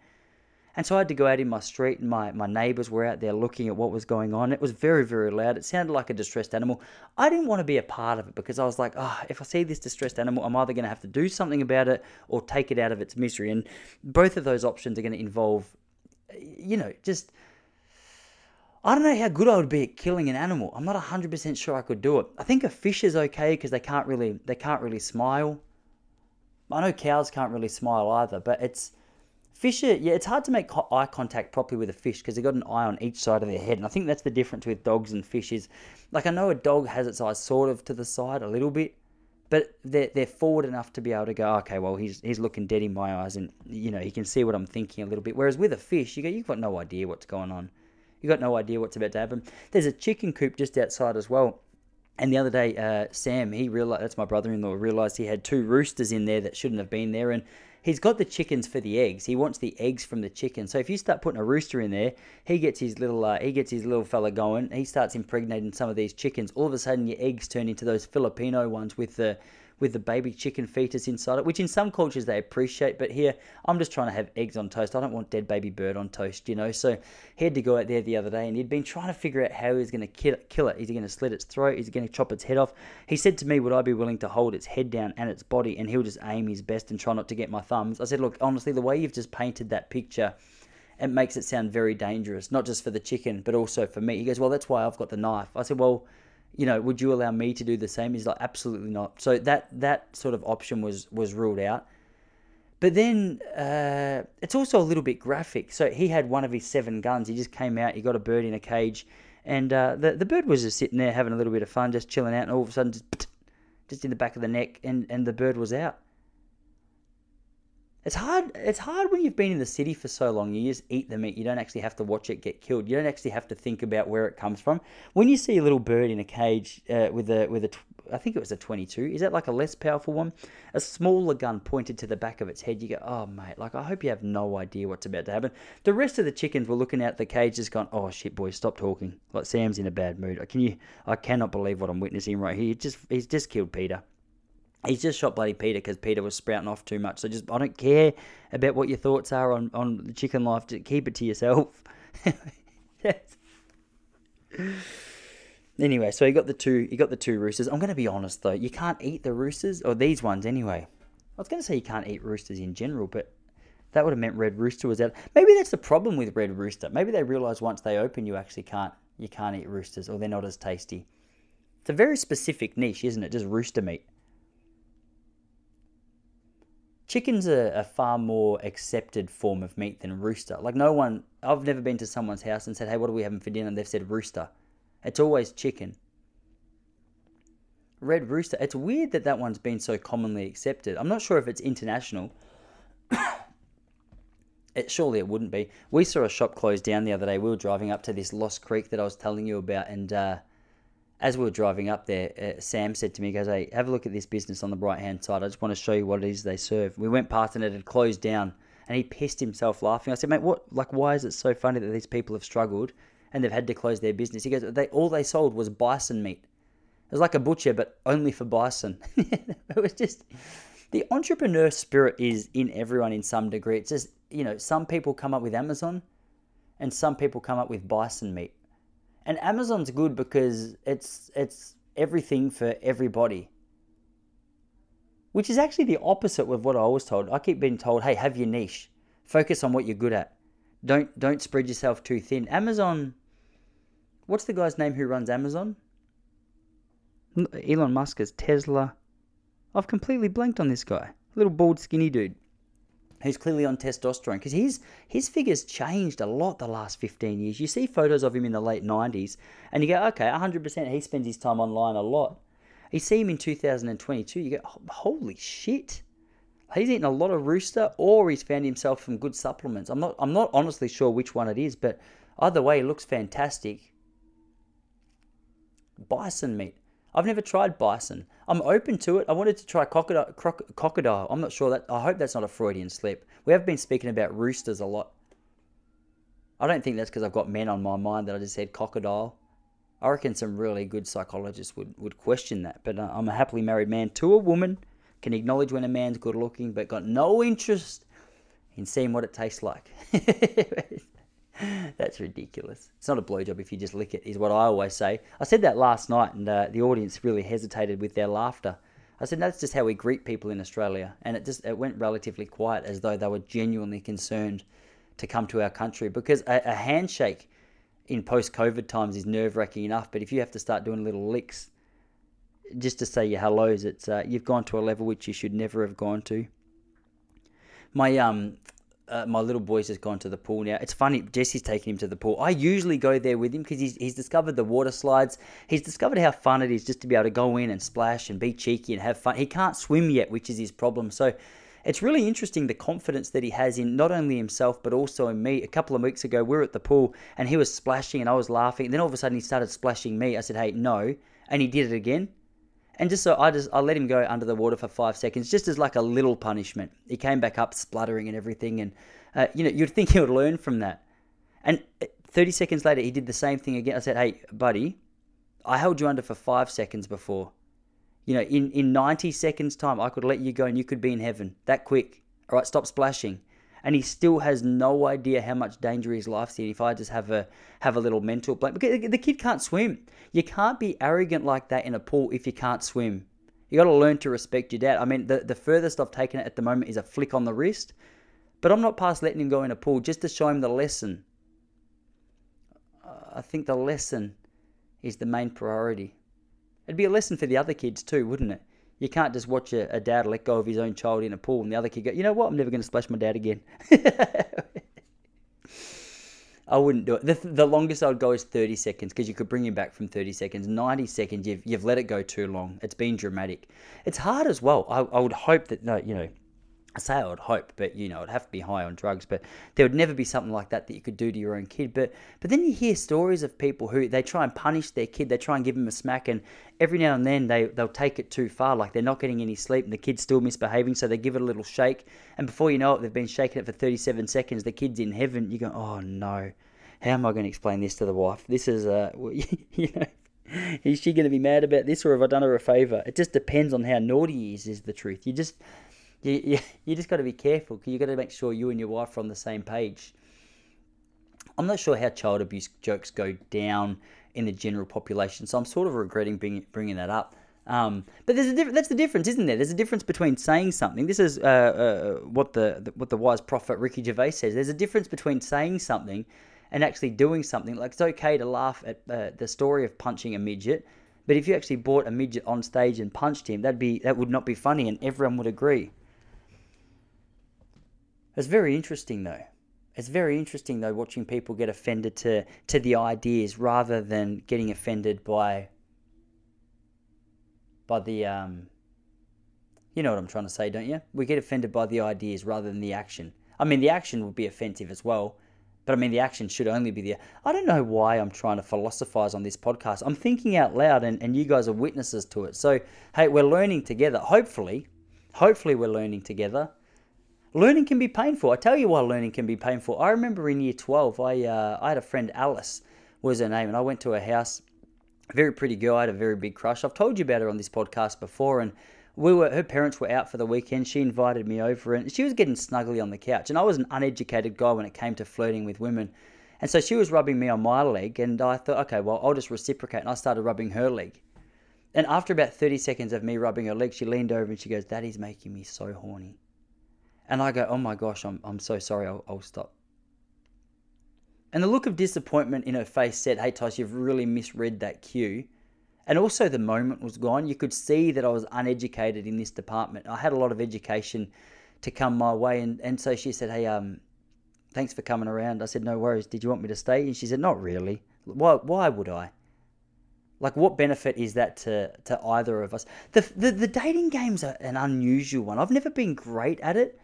And so I had to go out in my street, and my, my neighbours were out there looking at what was going on. It was very, very loud. It sounded like a distressed animal. I didn't want to be a part of it because I was like, oh, if I see this distressed animal, I'm either going to have to do something about it or take it out of its misery. And both of those options are going to involve, you know, just. I don't know how good I would be at killing an animal. I'm not 100% sure I could do it. I think a fish is okay because they can't really they can't really smile. I know cows can't really smile either, but it's Fish are, yeah, it's hard to make eye contact properly with a fish because they've got an eye on each side of their head. And I think that's the difference with dogs and fish is, like, I know a dog has its eyes sort of to the side a little bit, but they're, they're forward enough to be able to go, okay, well, he's, he's looking dead in my eyes and, you know, he can see what I'm thinking a little bit. Whereas with a fish, you go, you've got no idea what's going on. You've got no idea what's about to happen. There's a chicken coop just outside as well. And the other day, uh, Sam, he realized, that's my brother in law, realized he had two roosters in there that shouldn't have been there. And he's got the chickens for the eggs. He wants the eggs from the chicken. So if you start putting a rooster in there, he gets his little uh, he gets his little fella going. He starts impregnating some of these chickens. All of a sudden, your eggs turn into those Filipino ones with the with the baby chicken fetus inside it, which in some cultures they appreciate, but here I'm just trying to have eggs on toast. I don't want dead baby bird on toast, you know. So he had to go out there the other day and he'd been trying to figure out how he was going to kill it. Is he going to slit its throat? Is he going to chop its head off? He said to me, Would I be willing to hold its head down and its body? And he'll just aim his best and try not to get my thumbs. I said, Look, honestly, the way you've just painted that picture it makes it sound very dangerous, not just for the chicken, but also for me. He goes, Well, that's why I've got the knife. I said, Well, you know, would you allow me to do the same? He's like, absolutely not. So that that sort of option was was ruled out. But then uh, it's also a little bit graphic. So he had one of his seven guns. He just came out. He got a bird in a cage, and uh, the the bird was just sitting there having a little bit of fun, just chilling out. And all of a sudden, just, just in the back of the neck, and and the bird was out. It's hard. It's hard when you've been in the city for so long. You just eat the meat. You don't actually have to watch it get killed. You don't actually have to think about where it comes from. When you see a little bird in a cage uh, with a with a, I think it was a 22. Is that like a less powerful one? A smaller gun pointed to the back of its head. You go, oh mate, like I hope you have no idea what's about to happen. The rest of the chickens were looking out the cage, just going, oh shit, boys, stop talking. Like Sam's in a bad mood. Can you? I cannot believe what I'm witnessing right here. He just he's just killed Peter. He's just shot bloody Peter because Peter was sprouting off too much. So just I don't care about what your thoughts are on on the chicken life. Just keep it to yourself. [laughs] anyway, so you got the two. you got the two roosters. I'm going to be honest though, you can't eat the roosters or these ones anyway. I was going to say you can't eat roosters in general, but that would have meant Red Rooster was out. Maybe that's the problem with Red Rooster. Maybe they realise once they open, you actually can't you can't eat roosters, or they're not as tasty. It's a very specific niche, isn't it? Just rooster meat chicken's a, a, far more accepted form of meat than rooster. Like no one, I've never been to someone's house and said, "Hey, what are we having for dinner?" And they've said rooster. It's always chicken. Red rooster. It's weird that that one's been so commonly accepted. I'm not sure if it's international. [coughs] it surely it wouldn't be. We saw a shop close down the other day. We were driving up to this Lost Creek that I was telling you about, and uh, as we were driving up there, uh, Sam said to me, he goes, hey, have a look at this business on the right hand side. I just want to show you what it is they serve. We went past and it had closed down and he pissed himself laughing. I said, mate, what, like, why is it so funny that these people have struggled and they've had to close their business? He goes, they, all they sold was bison meat. It was like a butcher, but only for bison. [laughs] it was just, the entrepreneur spirit is in everyone in some degree. It's just, you know, some people come up with Amazon and some people come up with bison meat and Amazon's good because it's it's everything for everybody. Which is actually the opposite of what I was told. I keep being told, "Hey, have your niche. Focus on what you're good at. Don't don't spread yourself too thin." Amazon What's the guy's name who runs Amazon? Elon Musk is Tesla. I've completely blanked on this guy. Little bald, skinny dude who's clearly on testosterone because his his figures changed a lot the last 15 years. You see photos of him in the late 90s and you go, okay, 100% he spends his time online a lot. You see him in 2022, you go, holy shit. He's eaten a lot of rooster or he's found himself some good supplements. I'm not I'm not honestly sure which one it is, but either way, it looks fantastic. Bison meat. I've never tried bison. I'm open to it. I wanted to try crocodile. Croc- crocodile. I'm not sure that. I hope that's not a Freudian slip. We have been speaking about roosters a lot. I don't think that's because I've got men on my mind that I just said crocodile. I reckon some really good psychologists would, would question that. But uh, I'm a happily married man to a woman, can acknowledge when a man's good looking, but got no interest in seeing what it tastes like. [laughs] [laughs] That's ridiculous. It's not a blowjob if you just lick it, is what I always say. I said that last night, and uh, the audience really hesitated with their laughter. I said that's just how we greet people in Australia, and it just it went relatively quiet, as though they were genuinely concerned to come to our country. Because a, a handshake in post-COVID times is nerve-wracking enough, but if you have to start doing little licks just to say your hellos, it's uh, you've gone to a level which you should never have gone to. My um uh, my little boy's just gone to the pool now. It's funny, Jesse's taking him to the pool. I usually go there with him because he's, he's discovered the water slides. He's discovered how fun it is just to be able to go in and splash and be cheeky and have fun. He can't swim yet, which is his problem. So it's really interesting the confidence that he has in not only himself but also in me. A couple of weeks ago, we were at the pool and he was splashing and I was laughing. And then all of a sudden, he started splashing me. I said, "Hey, no," and he did it again. And just so I just I let him go under the water for five seconds, just as like a little punishment. He came back up spluttering and everything, and uh, you know you'd think he would learn from that. And uh, 30 seconds later, he did the same thing again. I said, "Hey, buddy, I held you under for five seconds before. You know, in in 90 seconds time, I could let you go and you could be in heaven that quick. All right, stop splashing." And he still has no idea how much danger his life's in if I just have a have a little mental blank. Because the kid can't swim. You can't be arrogant like that in a pool if you can't swim. You got to learn to respect your dad. I mean, the, the furthest I've taken it at the moment is a flick on the wrist, but I'm not past letting him go in a pool just to show him the lesson. Uh, I think the lesson is the main priority. It'd be a lesson for the other kids too, wouldn't it? You can't just watch a, a dad let go of his own child in a pool and the other kid go, you know what, I'm never going to splash my dad again. [laughs] I wouldn't do it. The, the longest I would go is 30 seconds because you could bring him back from 30 seconds. 90 seconds, you've, you've let it go too long. It's been dramatic. It's hard as well. I, I would hope that, no, you know, I say I would hope, but you know, it'd have to be high on drugs. But there would never be something like that that you could do to your own kid. But but then you hear stories of people who they try and punish their kid. They try and give them a smack, and every now and then they they'll take it too far. Like they're not getting any sleep, and the kid's still misbehaving, so they give it a little shake. And before you know it, they've been shaking it for 37 seconds. The kid's in heaven. You go, oh no, how am I going to explain this to the wife? This is uh, [laughs] you know. Is she going to be mad about this, or have I done her a favour? It just depends on how naughty he is. Is the truth. You just you, you, [laughs] you just got to be careful because you got to make sure you and your wife are on the same page. I'm not sure how child abuse jokes go down in the general population, so I'm sort of regretting bringing, bringing that up. Um, but there's a diff- that's the difference, isn't there? There's a difference between saying something. This is uh, uh, what the, the what the wise prophet Ricky Gervais says. There's a difference between saying something and actually doing something. Like it's okay to laugh at uh, the story of punching a midget, but if you actually brought a midget on stage and punched him, that'd be that would not be funny, and everyone would agree. It's very interesting though. It's very interesting though watching people get offended to to the ideas rather than getting offended by by the um you know what I'm trying to say, don't you? We get offended by the ideas rather than the action. I mean, the action would be offensive as well, but I mean, the action should only be the. I don't know why I'm trying to philosophize on this podcast. I'm thinking out loud, and, and you guys are witnesses to it. So, hey, we're learning together. Hopefully, hopefully, we're learning together. Learning can be painful. I tell you why learning can be painful. I remember in year 12, I, uh, I had a friend, Alice was her name, and I went to her house. Very pretty girl. I had a very big crush. I've told you about her on this podcast before, and we were her parents were out for the weekend. She invited me over, and she was getting snuggly on the couch. And I was an uneducated guy when it came to flirting with women, and so she was rubbing me on my leg, and I thought, okay, well, I'll just reciprocate, and I started rubbing her leg. And after about 30 seconds of me rubbing her leg, she leaned over and she goes, "That is making me so horny." And I go, oh my gosh, I'm, I'm so sorry, I'll, I'll stop. And the look of disappointment in her face said, hey, Tosh, you've really misread that cue. And also, the moment was gone. You could see that I was uneducated in this department. I had a lot of education to come my way. And, and so she said, Hey, um, thanks for coming around. I said, No worries. Did you want me to stay? And she said, Not really. Why, why would I? Like, what benefit is that to, to either of us? The, the, the dating game's are an unusual one. I've never been great at it.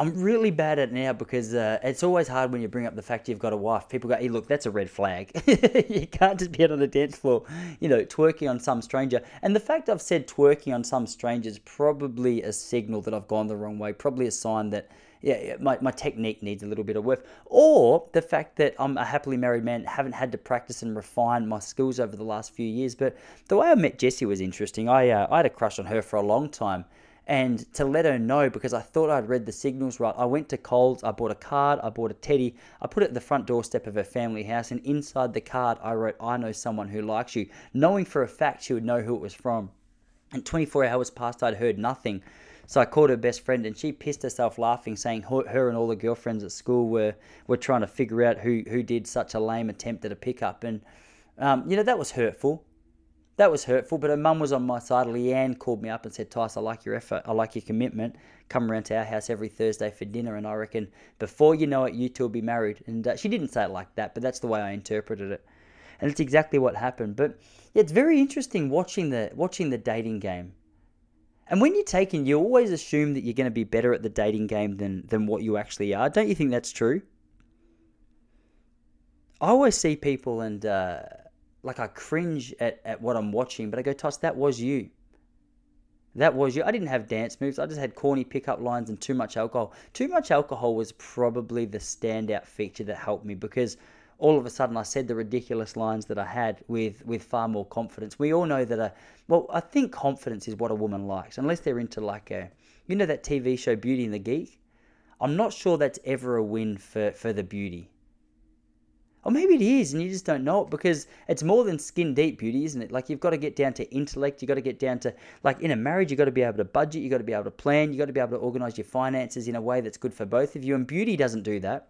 I'm really bad at it now because uh, it's always hard when you bring up the fact you've got a wife. People go, hey, look, that's a red flag. [laughs] you can't just be out on the dance floor, you know, twerking on some stranger. And the fact I've said twerking on some stranger is probably a signal that I've gone the wrong way, probably a sign that, yeah, my, my technique needs a little bit of work. Or the fact that I'm a happily married man, haven't had to practice and refine my skills over the last few years. But the way I met Jessie was interesting. I, uh, I had a crush on her for a long time and to let her know because I thought I'd read the signals right. I went to Coles, I bought a card, I bought a teddy, I put it at the front doorstep of her family house, and inside the card I wrote, I know someone who likes you, knowing for a fact she would know who it was from. And 24 hours passed, I'd heard nothing. So I called her best friend, and she pissed herself laughing, saying her and all the girlfriends at school were, were trying to figure out who, who did such a lame attempt at a pickup. And, um, you know, that was hurtful that was hurtful. But her mum was on my side. Leanne called me up and said, Tice, I like your effort. I like your commitment. Come around to our house every Thursday for dinner. And I reckon before you know it, you two will be married. And uh, she didn't say it like that, but that's the way I interpreted it. And it's exactly what happened. But yeah, it's very interesting watching the watching the dating game. And when you're taken, you always assume that you're going to be better at the dating game than than what you actually are. Don't you think that's true? I always see people and uh, like I cringe at, at what I'm watching, but I go, Toss, that was you. That was you. I didn't have dance moves. I just had corny pickup lines and too much alcohol. Too much alcohol was probably the standout feature that helped me because all of a sudden I said the ridiculous lines that I had with with far more confidence. We all know that a well, I think confidence is what a woman likes, unless they're into like a you know that TV show Beauty and the Geek. I'm not sure that's ever a win for for the beauty. Or maybe it is, and you just don't know it because it's more than skin deep beauty, isn't it? Like you've got to get down to intellect. You've got to get down to like in a marriage, you've got to be able to budget. You've got to be able to plan. You've got to be able to organize your finances in a way that's good for both of you. And beauty doesn't do that.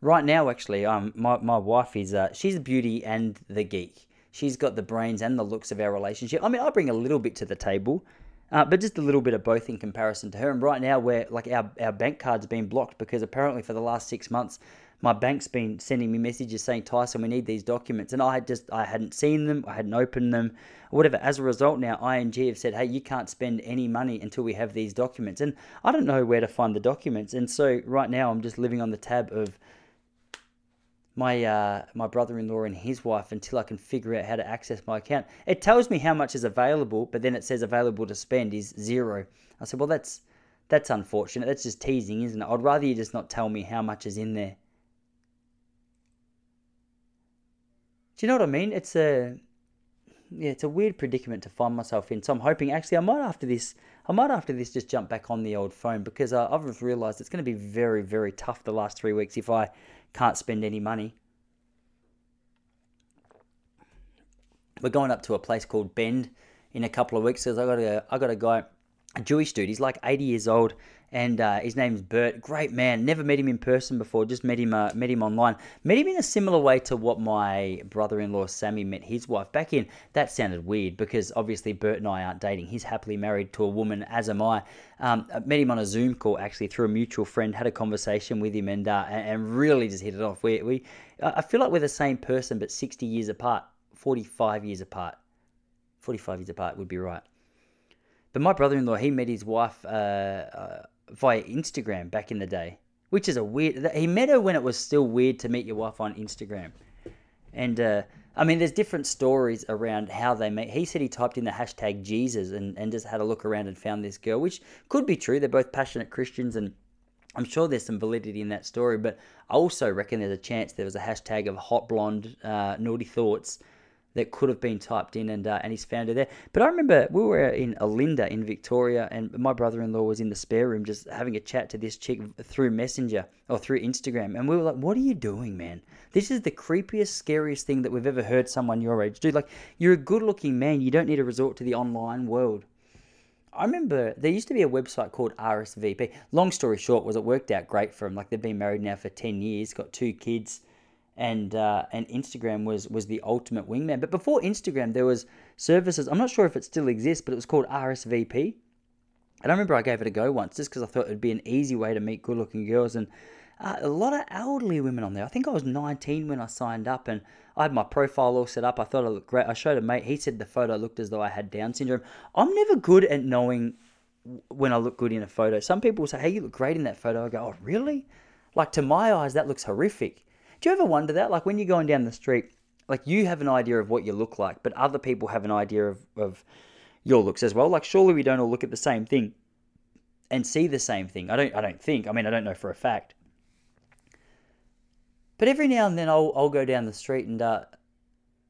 Right now, actually, um, my my wife is uh, she's beauty and the geek. She's got the brains and the looks of our relationship. I mean, I bring a little bit to the table. Uh, but just a little bit of both in comparison to her. And right now, we're like our, our bank card's been blocked because apparently for the last six months, my bank's been sending me messages saying Tyson, we need these documents, and I had just I hadn't seen them, I hadn't opened them, whatever. As a result, now ING have said, hey, you can't spend any money until we have these documents, and I don't know where to find the documents, and so right now I'm just living on the tab of my uh, my brother-in-law and his wife until I can figure out how to access my account. It tells me how much is available, but then it says available to spend is zero. I said, well, that's that's unfortunate. That's just teasing, isn't it? I'd rather you just not tell me how much is in there. Do you know what I mean? It's a yeah, it's a weird predicament to find myself in. So I'm hoping actually I might after this I might after this just jump back on the old phone because uh, I've realised it's going to be very very tough the last three weeks if I can't spend any money. We're going up to a place called Bend in a couple of weeks because I got a I got a guy, a Jewish dude. He's like 80 years old and uh, his name's Bert. Great man. Never met him in person before. Just met him. Uh, met him online. Met him in a similar way to what my brother-in-law Sammy met his wife back in. That sounded weird because obviously Bert and I aren't dating. He's happily married to a woman, as am I. Um, I met him on a Zoom call actually through a mutual friend. Had a conversation with him and uh, and really just hit it off. We we I feel like we're the same person but 60 years apart, 45 years apart. 45 years apart would be right. But my brother-in-law, he met his wife uh, uh, via Instagram back in the day, which is a weird. He met her when it was still weird to meet your wife on Instagram, and uh, I mean, there's different stories around how they met. He said he typed in the hashtag Jesus and, and just had a look around and found this girl, which could be true. They're both passionate Christians, and I'm sure there's some validity in that story. But I also reckon there's a chance there was a hashtag of hot blonde uh, naughty thoughts that could have been typed in, and uh, and he's found it there. But I remember we were in Olinda in Victoria, and my brother-in-law was in the spare room just having a chat to this chick through Messenger or through Instagram, and we were like, "What are you doing, man? This is the creepiest, scariest thing that we've ever heard someone your age do. Like, you're a good-looking man. You don't need to resort to the online world." I remember there used to be a website called RSVP. Long story short was it worked out great for him. Like they've been married now for 10 years, got two kids and uh, and Instagram was was the ultimate wingman. But before Instagram, there was services. I'm not sure if it still exists, but it was called RSVP. And I remember I gave it a go once just because I thought it would be an easy way to meet good looking girls. And uh, a lot of elderly women on there. I think I was 19 when I signed up and I had my profile all set up. I thought I looked great. I showed a mate. He said the photo looked as though I had Down syndrome. I'm never good at knowing when I look good in a photo. Some people say, hey, you look great in that photo. I go, oh, really? Like to my eyes, that looks horrific. Do you ever wonder that? Like when you're going down the street, like you have an idea of what you look like, but other people have an idea of, of your looks as well. Like surely we don't all look at the same thing and see the same thing. I don't I don't think. I mean, I don't know for a fact. But every now and then I'll I'll go down the street and uh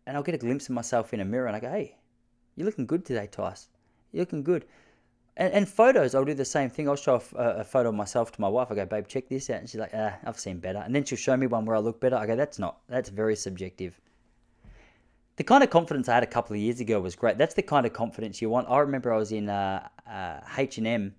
and I'll get a glimpse of myself in a mirror and I go, "Hey, you're looking good today, Tice. You're looking good." And, and photos, I'll do the same thing. I'll show a, a, photo of myself to my wife. I go, babe, check this out. And she's like, ah, I've seen better. And then she'll show me one where I look better. I go, that's not, that's very subjective the kind of confidence I had a couple of years ago was great. That's the kind of confidence you want. I remember I was in uh, uh, H&M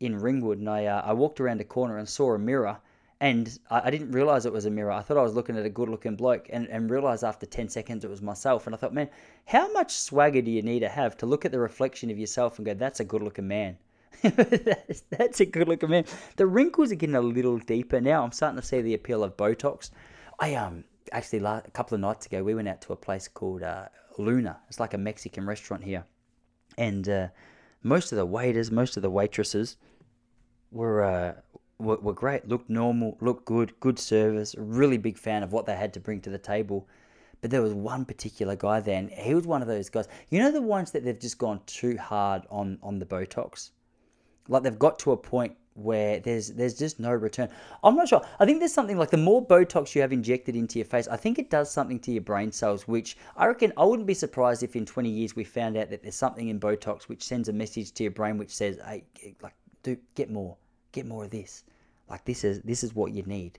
in Ringwood and I, uh, I walked around a corner and saw a mirror and I, I, didn't realize it was a mirror. I thought I was looking at a good looking bloke and, and realized after 10 seconds it was myself. And I thought, man, how much swagger do you need to have to look at the reflection of yourself and go, that's a good looking man? [laughs] that's, that's a good looking man. The wrinkles are getting a little deeper now. I'm starting to see the appeal of Botox. I um actually last, a couple of nights ago we went out to a place called uh, Luna. It's like a Mexican restaurant here, and uh, most of the waiters, most of the waitresses were, uh, were were great. Looked normal, looked good, good service. Really big fan of what they had to bring to the table. But there was one particular guy there, and he was one of those guys. You know the ones that they've just gone too hard on on the Botox, like they've got to a point where there's there's just no return. I'm not sure. I think there's something like the more Botox you have injected into your face, I think it does something to your brain cells, which I reckon I wouldn't be surprised if in 20 years we found out that there's something in Botox which sends a message to your brain which says, "Hey, like, do get more, get more of this. Like this is this is what you need."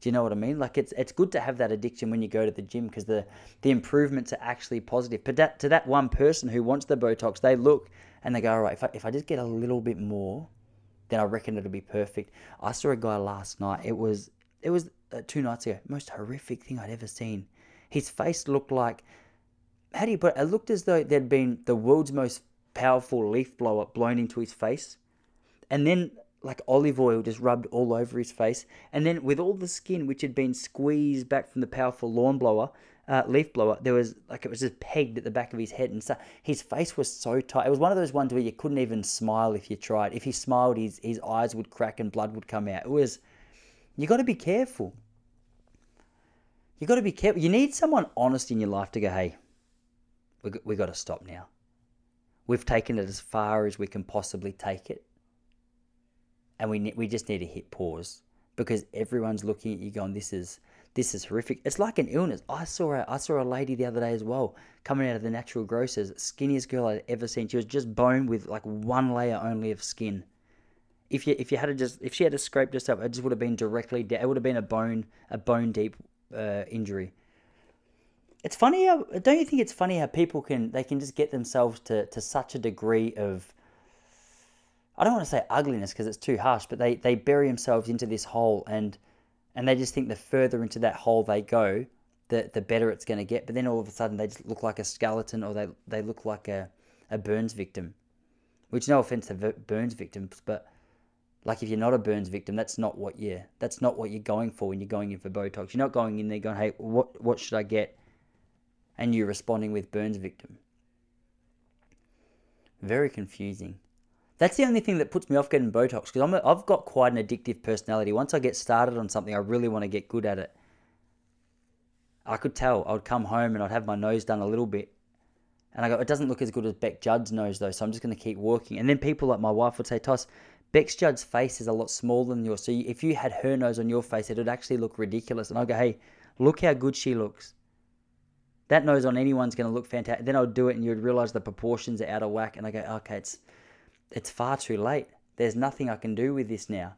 Do you know what I mean? Like it's it's good to have that addiction when you go to the gym because the the improvements are actually positive. But that to that one person who wants the Botox, they look and they go, all right, if I, if I just get a little bit more, then I reckon it'll be perfect. I saw a guy last night. It was it was uh, two nights ago. Most horrific thing I'd ever seen. His face looked like how do you put it? It looked as though there'd been the world's most powerful leaf blower blown into his face, and then like olive oil just rubbed all over his face, and then with all the skin which had been squeezed back from the powerful lawn blower, uh, leaf blower, there was like it was just pegged at the back of his head, and so his face was so tight. It was one of those ones where you couldn't even smile if you tried. If he smiled, his his eyes would crack and blood would come out. It was you got to be careful. You got to be careful. You need someone honest in your life to go, hey, we we got to stop now. We've taken it as far as we can possibly take it, and we we just need to hit pause because everyone's looking at you going, this is this is horrific. It's like an illness. I saw a, I saw a lady the other day as well coming out of the natural grocers, skinniest girl I'd ever seen. She was just bone with like one layer only of skin. If you if you had to just if she had to scrape herself, it just would have been directly. It would have been a bone a bone deep uh, injury. It's funny how don't you think it's funny how people can they can just get themselves to to such a degree of I don't want to say ugliness because it's too harsh, but they they bury themselves into this hole and and they just think the further into that hole they go, the the better it's going to get. But then all of a sudden they just look like a skeleton, or they they look like a a Burns victim. Which no offense to Burns victims, but like if you're not a Burns victim, that's not what you that's not what you're going for when you're going in for Botox. You're not going in there going, hey, what what should I get? And you're responding with Burns victim. Very confusing. That's the only thing that puts me off getting Botox because I've got quite an addictive personality. Once I get started on something, I really want to get good at it. I could tell. I would come home and I'd have my nose done a little bit. And I go, it doesn't look as good as Bec Judd's nose though, so I'm just going to keep working. And then people like my wife would say, Toss, Bec's Judd's face is a lot smaller than yours. So if you had her nose on your face, it would actually look ridiculous. And I go, hey, look how good she looks. That nose on anyone's going to look fantastic. Then I would do it and you'd realize the proportions are out of whack. And I go, okay, it's it's far too late. There's nothing I can do with this now.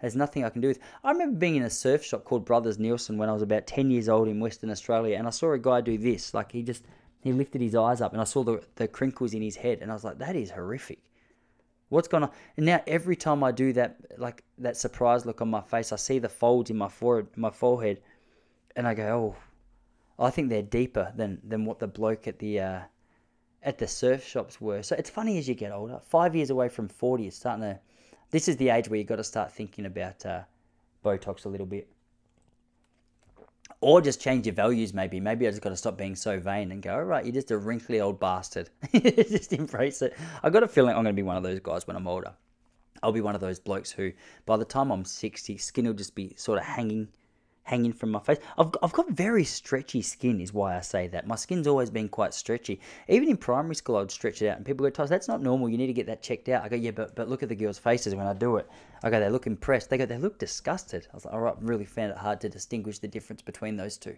There's nothing I can do with. I remember being in a surf shop called Brothers Neilsen when I was about 10 years old in Western Australia, and I saw a guy do this. Like he just he lifted his eyes up, and I saw the the crinkles in his head, and I was like, that is horrific. What's going on? And now every time I do that, like that surprise look on my face, I see the folds in my forehead, my forehead, and I go, oh, I think they're deeper than than what the bloke at the uh, at the surf shops were. So it's funny as you get older. Five years away from forty, it's starting to. This is the age where you got to start thinking about uh, Botox a little bit or just change your values maybe maybe i just got to stop being so vain and go all right you're just a wrinkly old bastard [laughs] just embrace it i got a feeling i'm going to be one of those guys when i'm older i'll be one of those blokes who by the time i'm 60 skin will just be sort of hanging hanging from my face. I've, I've got very stretchy skin, is why I say that. My skin's always been quite stretchy. Even in primary school, I'd stretch it out, and people go, Toss, that's not normal. You need to get that checked out. I go, yeah, but, but look at the girls' faces when I do it. I go, they look impressed. They go, they look disgusted. I was like, all right, really found it hard to distinguish the difference between those two.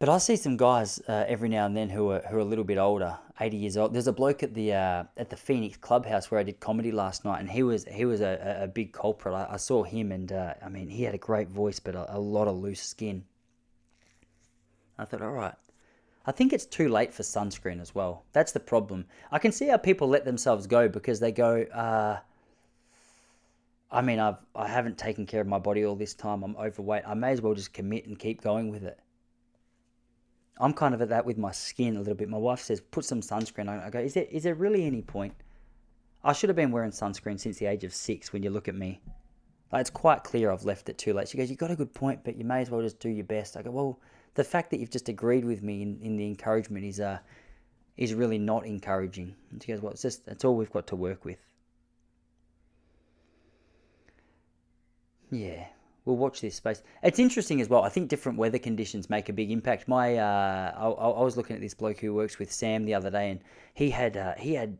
But I see some guys uh, every now and then who are who are a little bit older, eighty years old. There's a bloke at the uh, at the Phoenix Clubhouse where I did comedy last night, and he was he was a, a big culprit. I, I saw him, and uh, I mean, he had a great voice, but a, a lot of loose skin. I thought, all right, I think it's too late for sunscreen as well. That's the problem. I can see how people let themselves go because they go, uh, I mean, I've I haven't taken care of my body all this time. I'm overweight. I may as well just commit and keep going with it. I'm kind of at that with my skin a little bit. My wife says, put some sunscreen on. I go, is there, is there really any point? I should have been wearing sunscreen since the age of six when you look at me. Like, it's quite clear I've left it too late. She goes, You've got a good point, but you may as well just do your best. I go, Well, the fact that you've just agreed with me in, in the encouragement is uh is really not encouraging. And she goes, Well, it's just that's all we've got to work with. Yeah we'll watch this space. It's interesting as well. I think different weather conditions make a big impact. My, uh, I, I, was looking at this bloke who works with Sam the other day, and he had, uh, he had.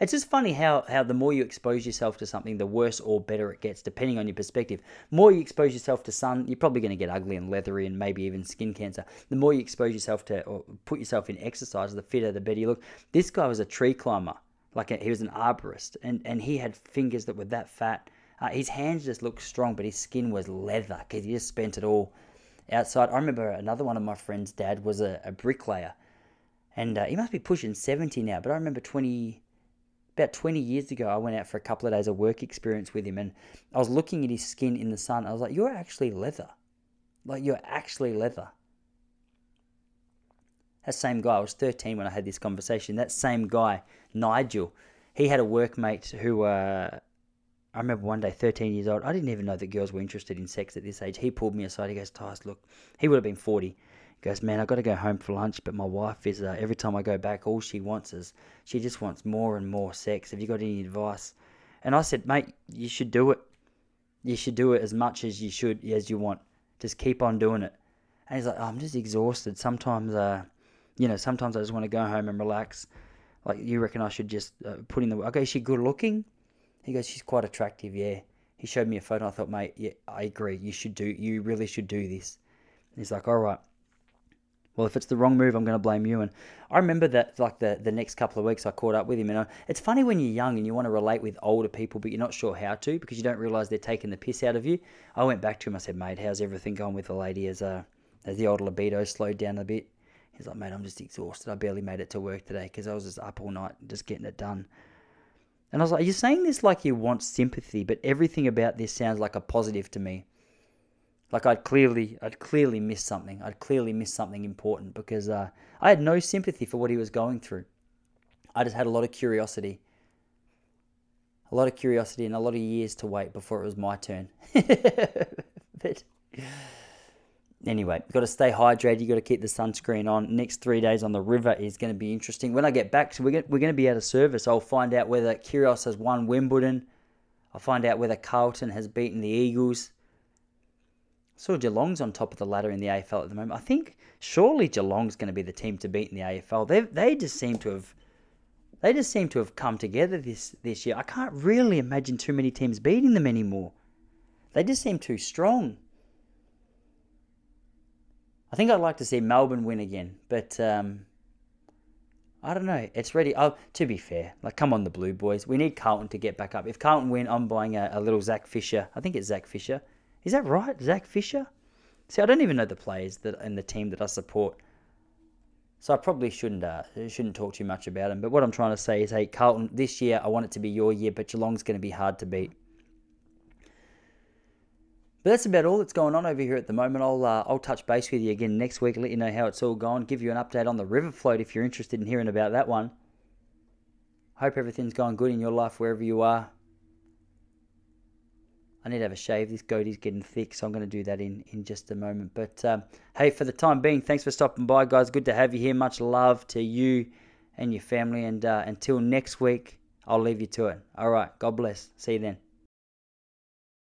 It's just funny how, how the more you expose yourself to something, the worse or better it gets, depending on your perspective. more you expose yourself to sun, you're probably going to get ugly and leathery and maybe even skin cancer. The more you expose yourself to or put yourself in exercise, the fitter, the better you look. This guy was a tree climber, like a, he was an arborist, and, and he had fingers that were that fat uh, his hands just looked strong, but his skin was leather because he just spent it all outside. I remember another one of my friend's dad was a, a bricklayer, and uh, he must be pushing 70 now. But I remember 20, about 20 years ago, I went out for a couple of days of work experience with him, and I was looking at his skin in the sun. I was like, "You're actually leather, like you're actually leather." That same guy, I was 13 when I had this conversation. That same guy, Nigel, he had a workmate who. Uh, I remember one day, 13 years old, I didn't even know that girls were interested in sex at this age. He pulled me aside. He goes, Tyce, look, he would have been 40. He goes, man, i got to go home for lunch, but my wife is, uh, every time I go back, all she wants is, she just wants more and more sex. Have you got any advice? And I said, mate, you should do it. You should do it as much as you should, as you want. Just keep on doing it. And he's like, oh, I'm just exhausted. Sometimes, uh, you know, sometimes I just want to go home and relax. Like, you reckon I should just uh, put in the, okay, is she good looking? He goes, she's quite attractive, yeah. He showed me a photo. I thought, mate, yeah, I agree. You should do. You really should do this. And he's like, all right. Well, if it's the wrong move, I'm going to blame you. And I remember that, like the the next couple of weeks, I caught up with him. And I, it's funny when you're young and you want to relate with older people, but you're not sure how to because you don't realize they're taking the piss out of you. I went back to him. I said, mate, how's everything going with the lady? As uh, as the old libido slowed down a bit. He's like, mate, I'm just exhausted. I barely made it to work today because I was just up all night just getting it done. And I was like, You're saying this like you want sympathy, but everything about this sounds like a positive to me. Like I'd clearly, I'd clearly missed something. I'd clearly missed something important because uh, I had no sympathy for what he was going through. I just had a lot of curiosity, a lot of curiosity, and a lot of years to wait before it was my turn. [laughs] but anyway, got to stay hydrated. You've got to keep the sunscreen on. Next three days on the river is going to be interesting. When I get back, so we're going, we're going to be out of service. I'll find out whether Kyrgios has won Wimbledon. I'll find out whether Carlton has beaten the Eagles. So Geelong's on top of the ladder in the AFL at the moment. I think surely Geelong's going to be the team to beat in the AFL. They they just seem to have they just seem to have come together this this year. I can't really imagine too many teams beating them anymore. They just seem too strong. I think I'd like to see Melbourne win again, but um, I don't know. It's ready. Oh, to be fair, like come on, the Blue Boys. We need Carlton to get back up. If Carlton win, I'm buying a, a little Zac Fisher. I think it's Zac Fisher. Is that right, Zac Fisher? See, I don't even know the players that in the team that I support. So I probably shouldn't uh, shouldn't talk too much about them. But what I'm trying to say is, hey, Carlton, this year I want it to be your year, but Geelong's going to be hard to beat. But that's about all that's going on over here at the moment. I'll uh, I'll touch base with you again next week, let you know how it's all gone, give you an update on the river float if you're interested in hearing about that one. Hope everything's going good in your life wherever you are. I need to have a shave. This goatee's getting thick, so I'm going to do that in, in just a moment. But um, hey, for the time being, thanks for stopping by, guys. Good to have you here. Much love to you and your family. And uh, until next week, I'll leave you to it. All right. God bless. See you then.